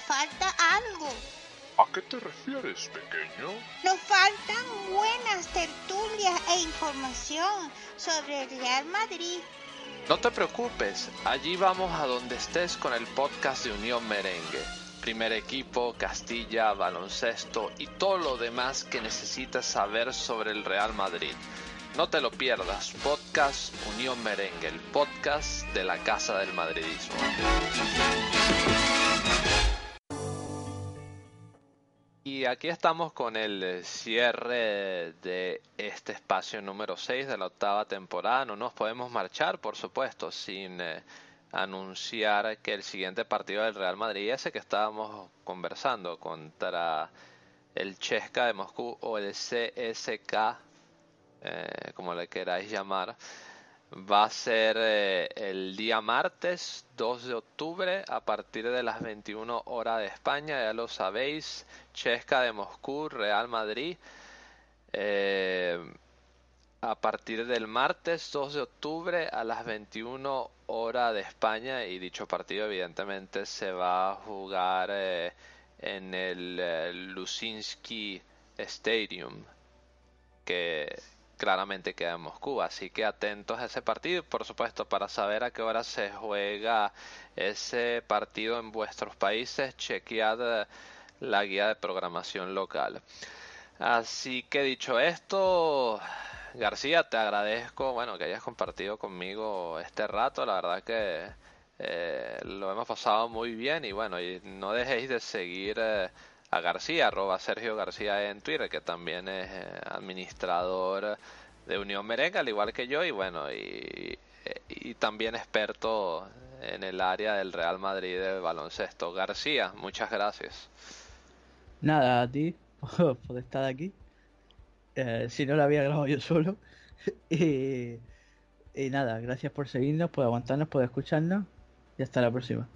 Falta algo. ¿A qué te refieres, pequeño? Nos faltan buenas tertulias e información sobre el Real Madrid. No te preocupes, allí vamos a donde estés con el podcast de Unión Merengue. Primer equipo, Castilla, baloncesto y todo lo demás que necesitas saber sobre el Real Madrid. No te lo pierdas, podcast Unión Merengue, el podcast de la Casa del Madridismo. Y aquí estamos con el eh, cierre de este espacio número 6 de la octava temporada. No nos podemos marchar, por supuesto, sin eh, anunciar que el siguiente partido del Real Madrid, ese que estábamos conversando contra el Chesca de Moscú o el CSK, eh, como le queráis llamar, va a ser eh, el día martes 2 de octubre a partir de las 21 horas de España, ya lo sabéis, Chesca de Moscú, Real Madrid. Eh, a partir del martes 2 de octubre a las 21 horas de España y dicho partido evidentemente se va a jugar eh, en el Lusinski Stadium que claramente queda en Moscú así que atentos a ese partido por supuesto para saber a qué hora se juega ese partido en vuestros países chequead eh, la guía de programación local así que dicho esto García, te agradezco, bueno, que hayas compartido conmigo este rato. La verdad que eh, lo hemos pasado muy bien y bueno, y no dejéis de seguir eh, a García, arroba Sergio García en Twitter, que también es eh, administrador de Unión Merengue, al igual que yo, y bueno, y, y también experto en el área del Real Madrid de baloncesto. García, muchas gracias. Nada, a ti (laughs) por estar aquí. Eh, si no lo había grabado yo solo. (laughs) y nada, gracias por seguirnos, por aguantarnos, por escucharnos. Y hasta la próxima.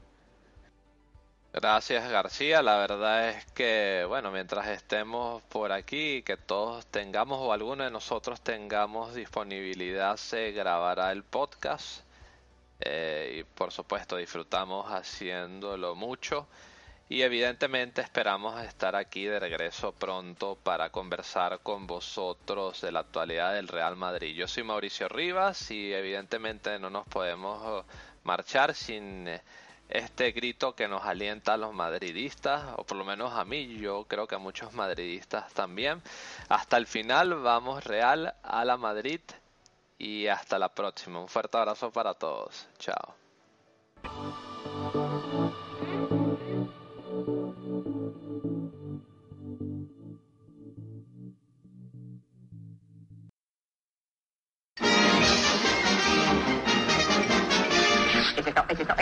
Gracias García, la verdad es que, bueno, mientras estemos por aquí, que todos tengamos o alguno de nosotros tengamos disponibilidad, se grabará el podcast. Eh, y por supuesto disfrutamos haciéndolo mucho. Y evidentemente esperamos estar aquí de regreso pronto para conversar con vosotros de la actualidad del Real Madrid. Yo soy Mauricio Rivas y evidentemente no nos podemos marchar sin este grito que nos alienta a los madridistas, o por lo menos a mí, yo creo que a muchos madridistas también. Hasta el final, vamos Real a la Madrid y hasta la próxima. Un fuerte abrazo para todos. Chao.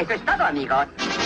Eso es todo, amigos.